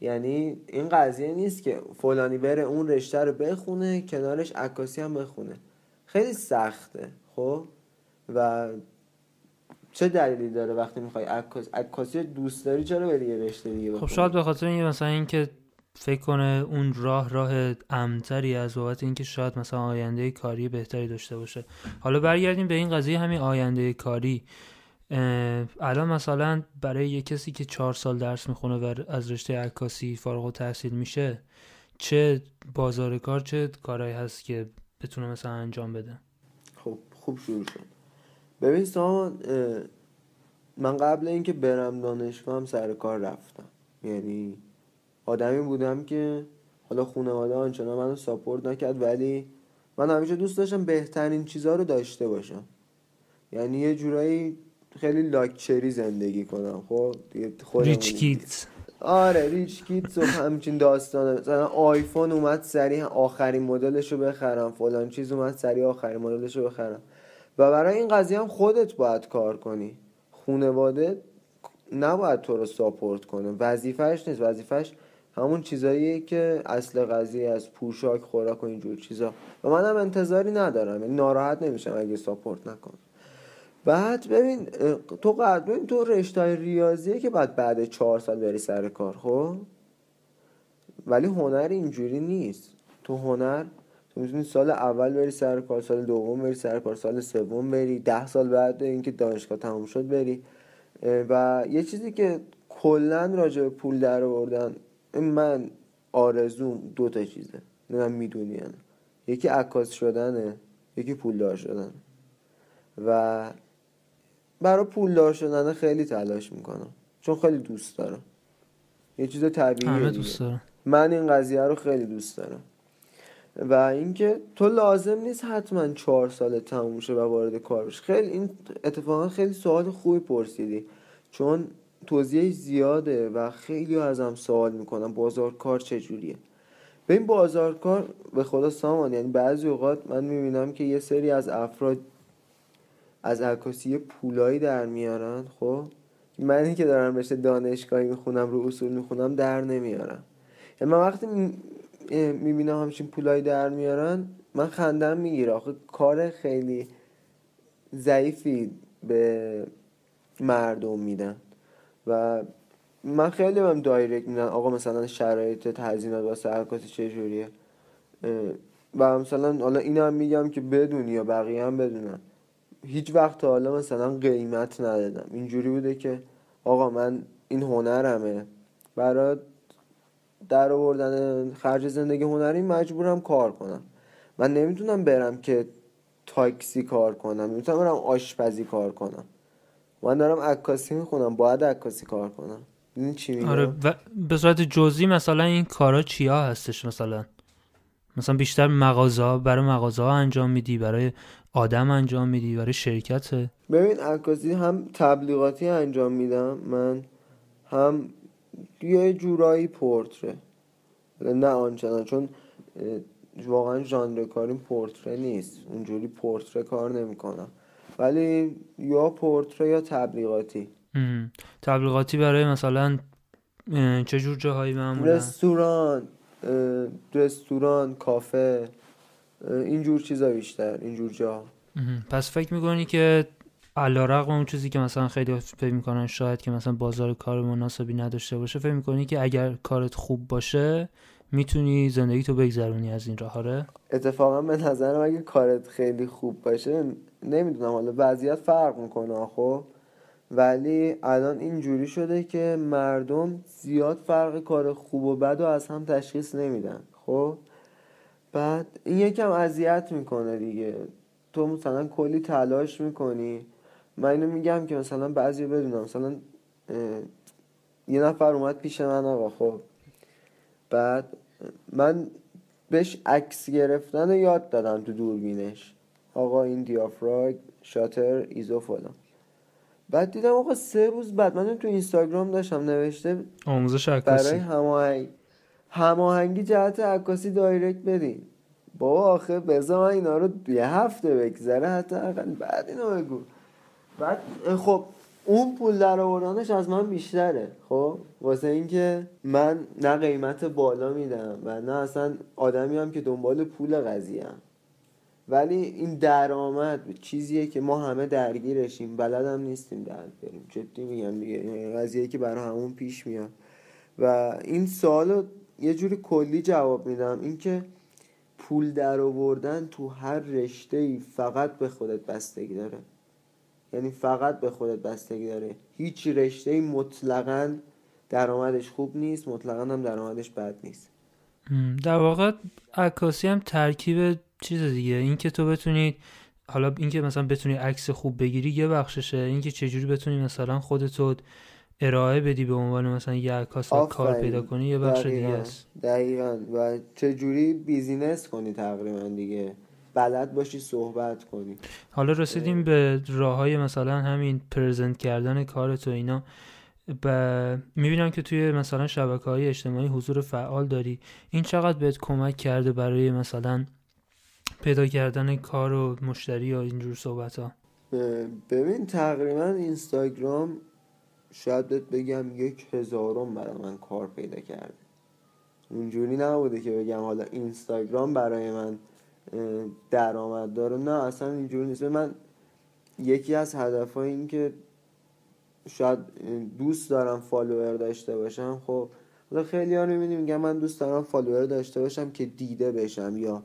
یعنی این قضیه نیست که فلانی بره اون رشته رو بخونه کنارش عکاسی هم بخونه. خیلی سخته خب؟ و چه دلیلی داره وقتی می‌خوای عکاس عکاسی دوست داری؟ چرا بری یه رشته دیگه خب شاید به خاطر این مثلا اینکه فکر کنه اون راه راه امتری از بابت اینکه شاید مثلا آینده کاری بهتری داشته باشه. حالا برگردیم به این قضیه همین آینده کاری. الان مثلا برای یه کسی که چهار سال درس می‌خونه و از رشته عکاسی فارغ و تحصیل میشه چه بازار کار چه کارهایی هست که بتونه مثلا انجام بده؟ خب خوب شروع شد. ببین سامان من قبل اینکه برم دانشگاه هم سر کار رفتم. یعنی آدمی بودم که حالا خانواده آنچنان منو ساپورت نکرد ولی من همیشه دوست داشتم بهترین چیزها رو داشته باشم. یعنی یه جورایی خیلی لاکچری زندگی کنم. خب ریچ کیدز آره ریچ کیدز و همچین داستانه. مثلا آیفون اومد سریع آخرین مدلش رو بخرم. فلان چیز اومد سریع آخرین مدلش رو بخرم. و برای این قضیه هم خودت باید کار کنی. خونواده نباید تو رو ساپورت کنه. وظیفهش نیست. وظیفهش همون چیزاییه که اصل قضیه از پوشاک خوراک و اینجور چیزا. و منم انتظاری ندارم. یعنی ناراحت نمیشم اگه ساپورت نکن بعد ببین تو قدر تو رشته ریاضیه که بعد بعد چهار سال بری سر کار خب؟ ولی هنر اینجوری نیست. تو هنر می‌تونی سال اول بری سر کار سال دوم بری سر کار سال سوم بری ده سال بعد اینکه دانشگاه تموم شد بری. و یه چیزی که کلا راجع به پول در آوردن من آرزوم دو تا چیزه. نه می‌دونی یعنی. یکی عکاس شدنه یکی پولدار شدن. و برای پولدار شدن خیلی تلاش می‌کنم. چون خیلی دوست دارم. یه چیز طبیعیه دوست دارم من این قضیه رو خیلی دوست دارم. و اینکه تو لازم نیست حتما چهار سال تموم شه و وارد کار بشی. خیلی این اتفاقا خیلی سوال خوبی پرسیدی. چون توضیح زیاده و خیلی ازم سوال می‌کنم بازار کار چجوریه. به این بازار کار به خدا سامان یعنی بعضی اوقات من می‌بینم که یه سری از افراد از عکاسی پولایی در میارن خب؟ منی که دارم رشته دانشگاهی می‌خونم رو اصول می‌خونم در نمیارم یعنی من وقتی می‌بینم همچین پولایی در میارن. من خندم می‌گیره. آخه کار خیلی ضعیفی به مردم میدن. و من خیلی بهم دایرکت میدن. آقا مثلا شرایط تهزینات واسه عکاسی چجوریه و مثلا حالا اینم هم میگم که بدونی یا بقیه هم بدونن. هیچ وقت حالا مثلا قیمت ندادم. اینجوری بوده که آقا من این هنرمه. برای در آوردن خرج زندگی هنری مجبورم کار کنم. من نمی‌تونم برم که تاکسی کار کنم نمی‌تونم برم آشپزی کار کنم. من دارم عکاسی می‌خونم باید عکاسی کار کنم. این چی میگم آره و به صورت جزئی مثلا این کارا چیا هستش مثلا؟ مثلا بیشتر مغازه برای مغازه ها انجام میدی برای آدم انجام میدی برای شرکت ببین عکاسی هم تبلیغاتی انجام میدم. من هم یه جورایی پورتره. نه آنچنان چون واقعا ژانر کاریم پورتره نیست. اونجوری پورتره کار نمی‌کنم. ولی یا پورتره یا تبلیغاتی. تبلیغاتی برای مثلا چه جور جاهایی معمولا؟ رستوران رستوران کافه اینجور چیزا بیشتر اینجور جا پس فکر می‌کنی که علا رقم اون چیزی که مثلا خیلی فکر می‌کنن شاید که مثلا بازار کار مناسبی نداشته باشه فکر می‌کنی که اگر کارت خوب باشه می‌تونی زندگی تو بگذرونی از این راه آره؟ اتفاقا به نظرم اگه کارت خیلی خوب باشه نمی‌دونم حالا وضعیت فرق می‌کنه خب؟ ولی الان اینجوری شده که مردم زیاد فرق کار خوب و بد و از هم تشخیص نمیدن خب؟ بعد این یکم اذیت می‌کنه دیگه. تو مثلا کلی تلاش می‌کنی من اینو میگم که مثلا بعضی بدونم مثلا یه نفر اومد پیش من آقا خب. بعد من بهش عکس گرفتن یاد دادم تو دوربینش. آقا این دیافراگ شاتر ایزو فلان. بعد دیدم آقا سه روز بعد من تو اینستاگرام داشتم نوشته آموزش عکاسی. برای هماهنگ. هماهنگی جهت عکاسی دایرکت بدین. بابا آخه بذار من اینا رو یه هفته بگذره حتی بعد اینو بگو. بعد خب اون پول در آوردنش از من بیشتره خب؟ واسه اینکه من نه قیمت بالا میدم و نه اصلا آدمی هم که دنبال پول قضیه هم. ولی این درآمد چیزیه که ما همه درگیرشیم بلدم نیستیم در بریم. جدی میگم دیگه قضیه که برای همون پیش میاد. و این سوالو یه جوری کلی جواب میدم. اینکه پول در آوردن تو هر رشته ای فقط به خودت بستگی داره. یعنی فقط به خودت بستگی داره. هیچ رشته ای مطلقا درآمدش خوب نیست مطلقا هم درآمدش بد نیست. در واقع عکاسی هم ترکیب چیز دیگه. اینکه تو بتونی حالا اینکه مثلا بتونی عکس خوب بگیری یه بخششه. اینکه چجوری بتونی مثلا خودتو ارائه بدی به عنوان مثلا یه عکاس کار پیدا کنی یه بخش دیگه است. دقیقا. و چجوری بیزینس کنی تقریبا دیگه؟ بلد باشی صحبت کنی. حالا رسیدیم به راه های مثلا همین پرزنت کردن کار تو اینا. و می‌بینم که توی مثلا شبکه های اجتماعی حضور فعال داری. این چقدر بهت کمک کرده برای مثلا پیدا کردن کار و مشتری یا اینجور صحبت ها ببین تقریبا اینستاگرام شاید بهت بگم یک هزارم برای من کار پیدا کرده. اونجوری نبوده که بگم حالا اینستاگرام برای من درآمد داره. نه اصلا اینجوری نیست. من یکی از هدف این که شاید دوست دارم فالوور داشته باشم خب حالا خیلی ها می‌بینی میگم من دوست دارم فالوور داشته باشم که دیده بشم یا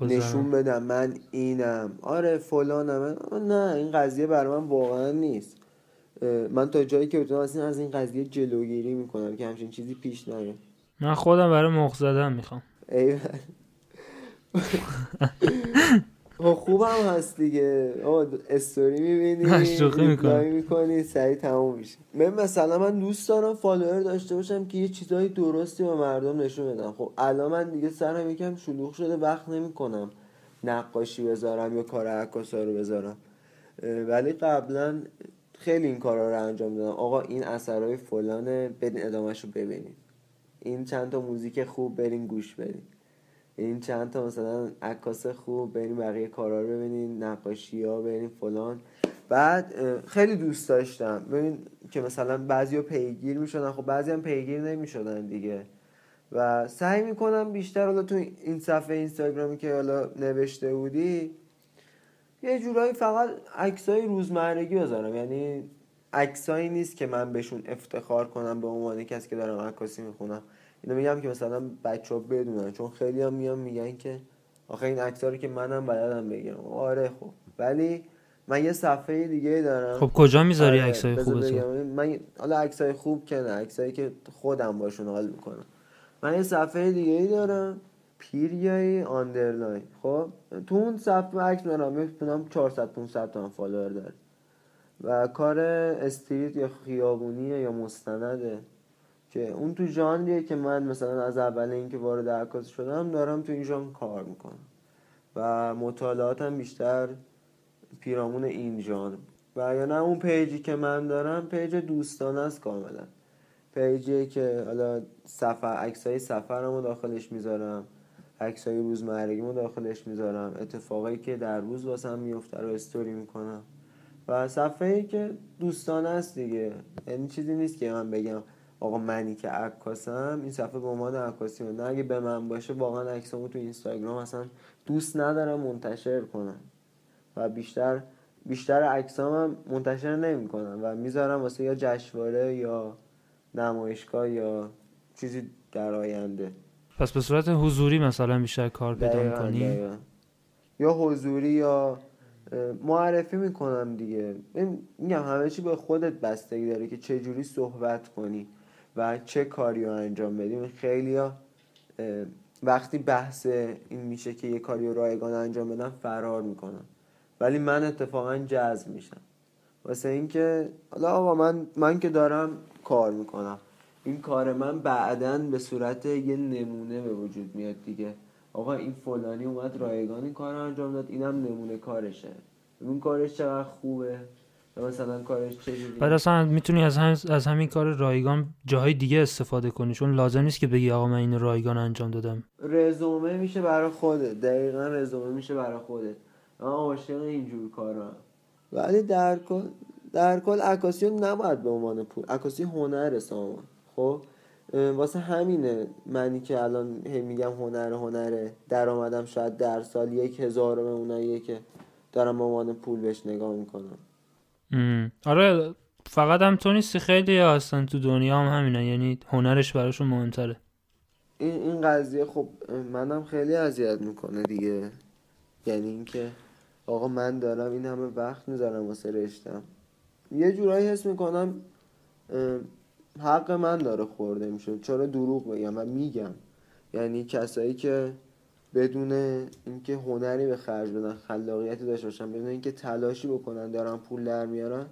نشون بدم من اینم. آره فلانم. نه این قضیه برای من واقعا نیست. من تا جایی که بتونم از این قضیه جلوگیری می‌کنم که همچین چیزی پیش نیاد. من خودم برای مخ زدن می‌خوام. خب خوبم هست دیگه. آقا استوری می‌بینی شوخی می‌کنی می‌کنی سریع تموم میشه. من مثلا من دوست دارم فالوور داشته باشم که یه چیزای درستی به مردم نشون بدم. خب الان من دیگه سرم یکم شلوغ شده وقت نمی‌کنم نقاشی بذارم یا کار عکاسی رو بذارم. ولی قبلا خیلی این کارا رو انجام دادم. آقا این اثرهای فلانه برین ادامهش رو ببینید این چند تا موزیک خوب برین گوش بدین. این چند تا مثلا عکاس خوب بریم بقیه کارا رو ببینین نقاشی ها بریم فلان. بعد خیلی دوست داشتم. ببین که مثلا بعضی ها پیگیر می‌شدن. خب بعضی هم پیگیر نمی‌شدن دیگه. و سعی می‌کنم بیشتر حالا تو این صفحه اینستاگرامی که حالا نوشته بودی یه جورایی فقط عکسای روزمرگی بذارم. یعنی عکسایی نیست که من بهشون افتخار کنم به عنوان کسی که دارم عکاسی می‌خونم. اینو میگم که مثلا بچه ها بدونن چون خیلی هم میان میگن که آخه این عکس که منم بلدم بگیرم. آره خب. ولی من یه صفحه دیگه دارم. خب کجا می‌ذاری آره عکسای خوب من حالا عکسای خوب که نه عکسایی که خودم باشون حال می‌کنم. من یه صفحه دیگه ای دارم. پیریای underline. خب تو اون صفحه عکس دارم. می‌تونم 400 500 تا فالوور داره. و کار استریت یا خیابونیه یا مستنده. که اون تو ژانریه که من مثلا از اول اینکه وارد عکاس شدم دارم تو این ژانر کار می‌کنم. و مطالعاتم بیشتر پیرامون این ژانر. و یا نه اون پیجی که من دارم پیج دوستانه است کاملا. پیجی که حالا سفر عکسای سفرمو داخلش می‌ذارم عکسای روزمرگیمو داخلش می‌ذارم اتفاقایی که در روز واسم میفته رو استوری می‌کنم. و صفحه ای که دوستانه است دیگه. یعنی چیزی نیست که من بگم آقا منی که عکاسم این صفحه به عنوان عکاسی نه اگه به من باشه واقعا عکسامو تو اینستاگرام اصلا دوست ندارم منتشر کنم. و بیشتر بیشتر عکسام منتشر نمی‌کنم. و می‌ذارم واسه یا جشنواره یا نمایشگاه یا چیزی در آینده. پس به صورت حضوری مثلا بیشتر کار پیدا می‌کنی؟ یا حضوری یا معرفی می‌کنم دیگه. میگم همه چی به خودت بستگی داره که چه جوری صحبت کنی. و چه کاری رو انجام بدیم. خیلی وقتی بحث این میشه که یه کاری رو رایگان انجام بدم فرار می‌کنم ولی من اتفاقا جذب میشم. واسه اینکه حالا آقا من من که دارم کار می‌کنم. این کار من بعدا به صورت یه نمونه به وجود میاد دیگه. آقا این فلانی اومد رایگان این کار رو انجام داد اینم نمونه کارشه. اون کارش چقدر خوبه. مثلا کارش چجوری بعد اصلا می‌تونی از هم از همین کار رایگان جاهای دیگه استفاده کنی چون لازم نیست که بگی آقا من این رایگان انجام دادم. رزومه میشه برای خودت. دقیقا رزومه میشه برای خودت. من عاشق اینجور کارم ولی در کل در کل عکاسی نباید به عنوان پول عکاسی هنر سامان. خب؟ واسه همینه منی که الان هی میگم هنر هنره. درآمدم شاید در سال یک هزار اوناییه که دارم به عنوان پول بهش نگاه می‌کنم. آره فقط هم تو نیستی خیلی هستن تو دنیا هم همینه یعنی هنرش براشون مهمتره. این این قضیه خب منم خیلی اذیت می‌کنه دیگه. یعنی اینکه آقا من دارم این همه وقت می‌ذارم واسه رشتم. یه جورایی حس می‌کنم حق من داره خورده میشه. چرا دروغ بگم و میگم؟ یعنی کسایی که بدون اینکه هنری به خرج بدن خلاقیتی داشته باشن بدون اینکه تلاشی بکنن دارن پول در میارن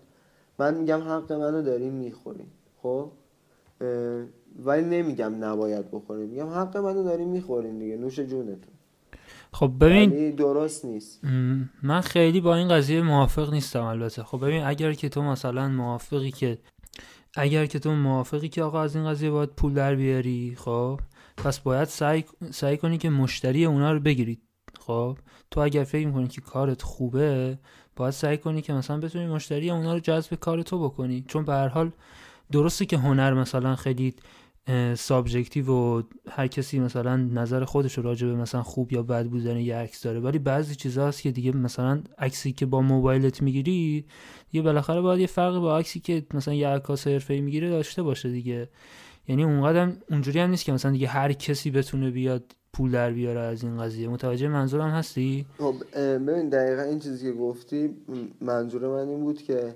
من میگم حق منو داریم می‌خوریم خب؟ ولی نمیگم نباید بخوریم میگم حق منو داریم می‌خوریم دیگه نوش جونتون. خب ببین درست نیست. من خیلی با این قضیه موافق نیستم البته. خب ببین اگر که تو مثلا موافقی که اگر که تو موافقی که آقا از این قضیه باید پول در بیاری خب؟ پس باید سعی, سعی کنی که مشتری اونا رو بگیرید خب تو اگر فکر می‌کنی که کارت خوبه باید سعی کنی که مثلا بتونی مشتری اونا رو جذب کار تو بکنی. چون به هر حال درسته که هنر مثلا خیلی subjective و هر کسی مثلا نظر خودش رو راجع به مثلا خوب یا بد بودن یه عکس داره. ولی بعضی چیزا هست که دیگه مثلا عکسی که با موبایلت می‌گیری یه بالاخره باید یه فرق با عکسی که مثلا یه عکاس حرفه‌ای می‌گیره داشته باشه دیگه. یعنی اونقدر اونجوری هم نیست که مثلا دیگه هر کسی بتونه بیاد پول در بیاره از این قضیه. متوجه منظورم هستی؟ خب ببین دقیقا این چیزی که گفتی منظور من این بود که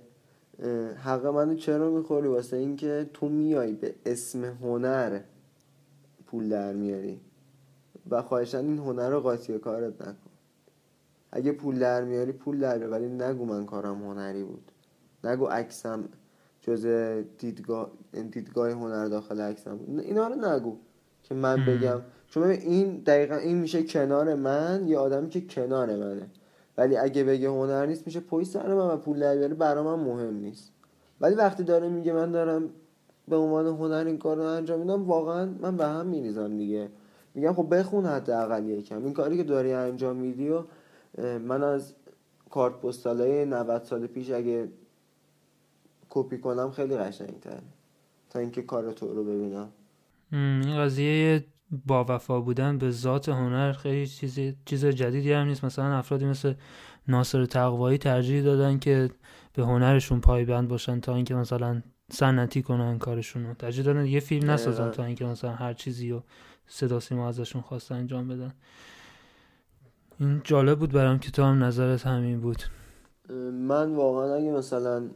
حق منو چرا می‌خوری؟ واسه اینکه تو میای به اسم هنر پول در میاری و خواهشن این هنر رو قاطی کارت نکن. اگه پول در میاری پول در بیار ولی نگو من کارم هنری بود. نگو عکسم جز دیدگاه دیدگاه هنر داخل عکسم بود. اینا رو نگو که من بگم. چون این دقیقا این میشه کنار من یه آدمی که کنار منه. ولی اگه بگه هنر نیست میشه پای سر من و پول در برا من مهم نیست. ولی وقتی داره میگه من دارم به عنوان هنر این کار رو انجام میدم واقعا من به هم میریزم دیگه. میگم خب بخون حداقل یکم. این کاری که داری انجام میدی و من از کارت پستالای 90 سال پیش اگه کپی کنم خیلی قشنگتره. تا اینکه کار تو رو ببینم. این قضیه با وفا بودن به ذات هنر خیلی چیز چیز جدیدی هم نیست. مثلا افرادی مثل ناصر تقوایی ترجیح دادن که به هنرشون پایبند باشن تا اینکه مثلا سنتی کنن کارشون رو. ترجیح دادن یه فیلم نسازن تا اینکه مثلا هر چیزی رو صدا سیما ازشون خواست انجام بدن. این جالب بود برام که تو هم نظرت همین بود. من واقعا اگه مثلا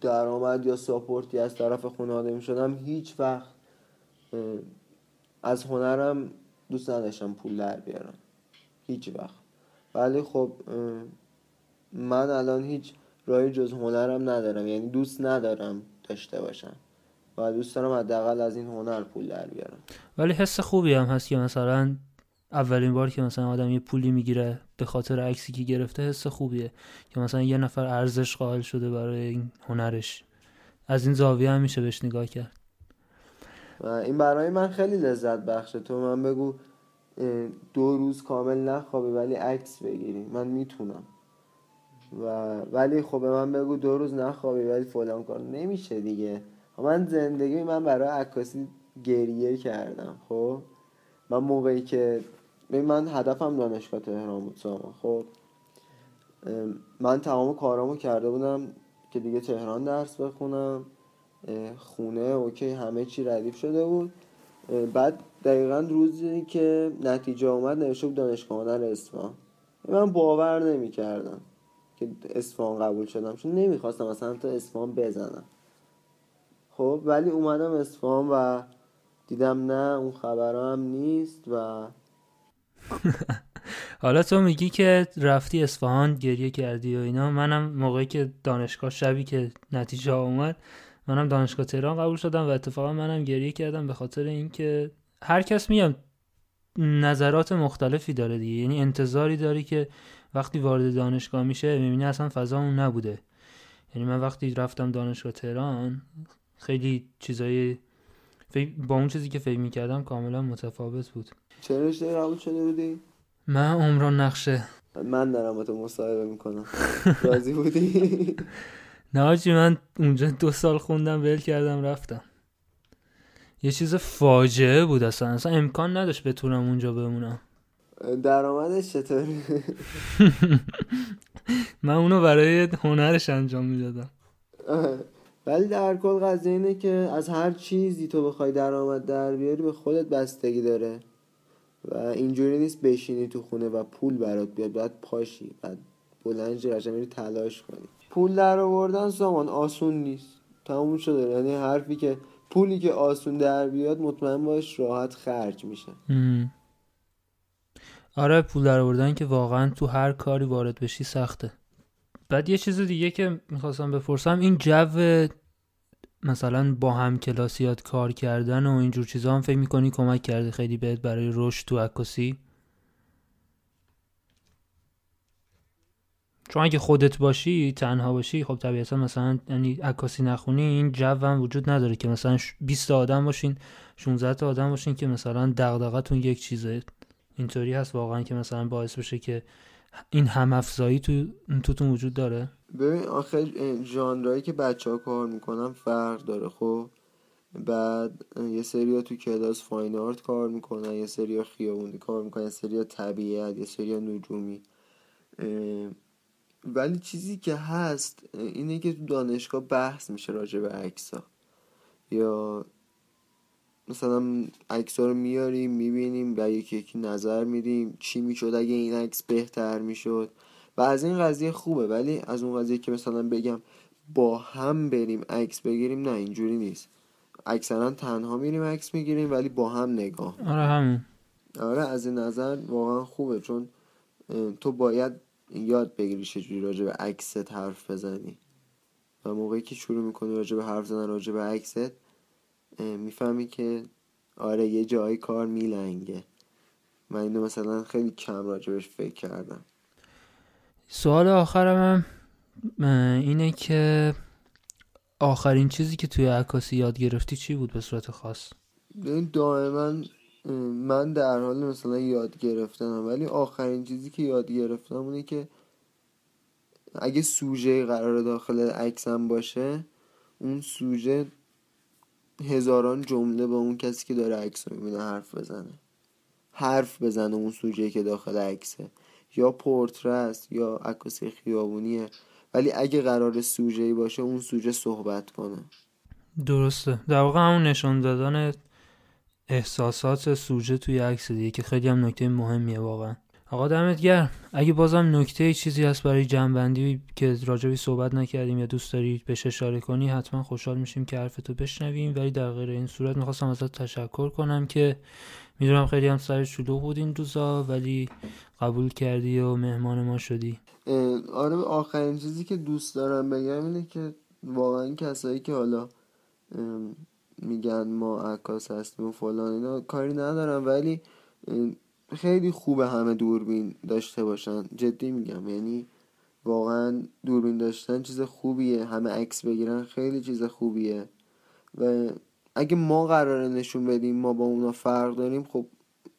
درآمد یا ساپورتی از طرف خانواده می شدم هیچ وقت از هنرم دوست نداشتم پول در بیارم. هیچ وقت. ولی خب من الان هیچ راهی جز هنرم ندارم. یعنی دوست ندارم داشته باشم و دوست دارم حداقل از این هنر پول در بیارم. ولی حس خوبی هم هست که مثلا اولین بار که مثلا آدم یه پولی می‌گیره به خاطر عکسی که گرفته حس خوبیه. که مثلا یه نفر ارزش قائل شده برای این هنرش. از این زاویه هم میشه بهش نگاه کرد. این برای من خیلی لذت بخشه. تو من بگو دو روز کامل نخوابی ولی عکس بگیری. من می‌تونم. و ولی خب به من بگو دو روز نخوابی ولی فلان کار. نمیشه دیگه. من زندگی من برای عکاسی گریه کردم خب؟ من موقعی که من هدفم دانشگاه تهران بود ساما خب من تمام کارامو کرده بودم که دیگه تهران درس بخونم. خونه اوکی همه چی ردیف شده بود. بعد دقیقا روزی که نتیجه آمد نوشته بود دانشگاه هنر اصفهان. من باور نمی کردم که اصفهان قبول شدم چون نمی‌خواستم اصلا تا اصفهان بزنم. خب ولی اومدم اصفهان و دیدم نه اون خبرها هم نیست و <laughs> حالا تو میگی که رفتی اصفهان گریه کردی و اینا. منم موقعی که دانشگاه شبی که نتیجه اومد منم دانشگاه تهران قبول شدم و اتفاقا منم گریه کردم به خاطر اینکه هر کس میگم نظرات مختلفی داره دیگه. یعنی انتظاری داری که وقتی وارد دانشگاه میشه می‌بینی اصلا فضا اون نبوده. یعنی من وقتی رفتم دانشگاه تهران خیلی چیزای با اون چیزی که فکر می‌کردم کاملا متفاوت بود. چه رشته قبول شده بودی؟ من عمران نقشه. من دارم با تو مصاحبه می‌کنم. <laughs> راضی بودی؟ نه من اونجا دو سال خوندم ول کردم رفتم. یه چیز فاجعه بود اصلا. اصلا امکان نداشت بتونم اونجا بمونم. درآمدش چطوری؟ <laughs> من اونو برای هنرش انجام می‌دادم. <laughs> ولی در کل قضیه اینه که از هر چیزی تو بخوای درآمد در بیاری به خودت بستگی داره. و اینجوری نیست بشینی تو خونه و پول برات بیاد باید پاشی بعد بلند قشنگ تلاش کنی. پول در آوردن سامان آسون نیست. تموم شده. یعنی حرفی که پولی که آسون در بیاد مطمئن باش راحت خرج میشه. آره پول در آوردن که واقعا تو هر کاری وارد بشی سخته. بعد یه چیز دیگه که می‌خواستم بپرسم این جو مثلا با هم کلاسیات کار کردن و اینجور چیزا هم فکر می‌کنی کمک کرده خیلی بهت برای رشد تو عکاسی؟ چون اگه خودت باشی تنها باشی خب طبیعتا مثلا یعنی عکاسی نخونی این جو هم وجود نداره که مثلا 20 آدم باشین 16 تا آدم باشین که مثلا دغدغتون یک چیزه. اینطوری هست واقعا که مثلا باعث بشه که این هم افزایی تو توتون وجود داره؟ ببین آخه ژانرایی که بچه ها کار می‌کنن فرق داره خب؟ بعد یه سری تو کلاس فاین آرت کار می‌کنن یه سری خیابونی کار می‌کنن یه سری طبیعت یه سری نجومی. ولی چیزی که هست اینه که تو دانشگاه بحث میشه راجع به عکس یا مثلا عکس رو میاریم می‌بینیم و یکی یکی نظر میدیم چی می‌شد اگه این عکس بهتر می‌شد. و از این قضیه خوبه ولی از اون قضیه که مثلا بگم با هم بریم عکس بگیریم نه اینجوری نیست. اکثرا تنها میریم عکس می‌گیریم ولی با هم نگاه آره همین. آره از این نظر واقعا خوبه چون تو باید یاد بگیری چجوری راجع به عکست حرف بزنی. و موقعی که شروع می‌کنی راجع به حرف زدن راجع به عکست می‌فهمی که آره یه جایی کار میلنگه. من اینو مثلا خیلی کم راجبش فکر کردم. سوال آخرم اینه که آخرین چیزی که توی عکاسی یاد گرفتی چی بود به صورت خاص؟ دائما من در حال مثلا یاد گرفتنم ولی آخرین چیزی که یاد گرفتم اونه که اگه سوژه قرار داخل عکسم باشه اون سوژه هزاران جمله با اون کسی که داره عکس رو می‌بینه حرف بزنه. حرف بزنه اون سوژه که داخل عکسه. یا پورتره است یا عکاسی خیابونیه. ولی اگه قرار سوژه باشه اون سوژه صحبت کنه. درسته. در واقع همون نشان دادن احساسات سوژه توی عکس دیگه که خیلی هم نکته مهمیه واقعا. آقا دمت گرم. اگه بازم نکته چیزی هست برای جنبندی که راجبی صحبت نکردیم یا دوست داری بهش اشاره کنی حتما خوشحال میشیم که حرفتو بشنویم. ولی در غیر این صورت می‌خواستم ازت تشکر کنم که می‌دونم خیلی هم سر شلوغ بود این روزا ولی قبول کردی و مهمان ما شدی. آره آخرین چیزی که دوست دارم بگم اینه که واقعا کسایی که حالا میگن ما عکاس هستیم و فلان اینا کاری ندارم. ولی خیلی خوبه همه دوربین داشته باشن. جدی میگم یعنی واقعا دوربین داشتن چیز خوبیه. همه عکس بگیرن خیلی چیز خوبیه. و اگه ما قراره نشون بدیم ما با اونا فرق داریم خب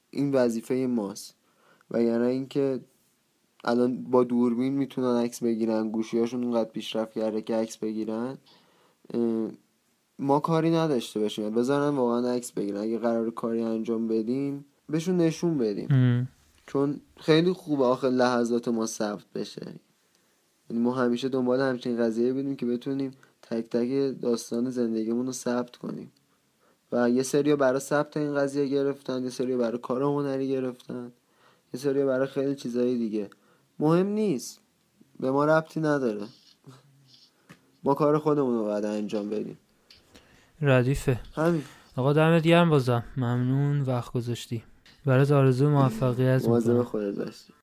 این وظیفه ماست. و یعنی اینکه الان با دوربین می‌تونن عکس بگیرن گوشیاشون اونقدر پیشرفت کرده که عکس بگیرن ما کاری نداشته باشیم. بذارن واقعا عکس بگیرن. اگه قرار کاری انجام بدیم بهشون نشون بدیم. چون خیلی خوبه آخر لحظات ما ثبت بشه. یعنی ما همیشه دنبال همچین قضیه بودیم که بتونیم تک تک داستان زندگیمون رو ثبت کنیم. و یه سری برای ثبت این قضیه گرفتن یه سری برای کار هنری گرفتن یه سری برای خیلی چیزهای دیگه. مهم نیست. به ما ربطی نداره. ما کار خودمون رو باید انجام بدیم. ردیفه. همین. آقا دمت گرم بازم. ممنون وقت گذاشتی. برای آرزو موفقیت مواظب خودت باشی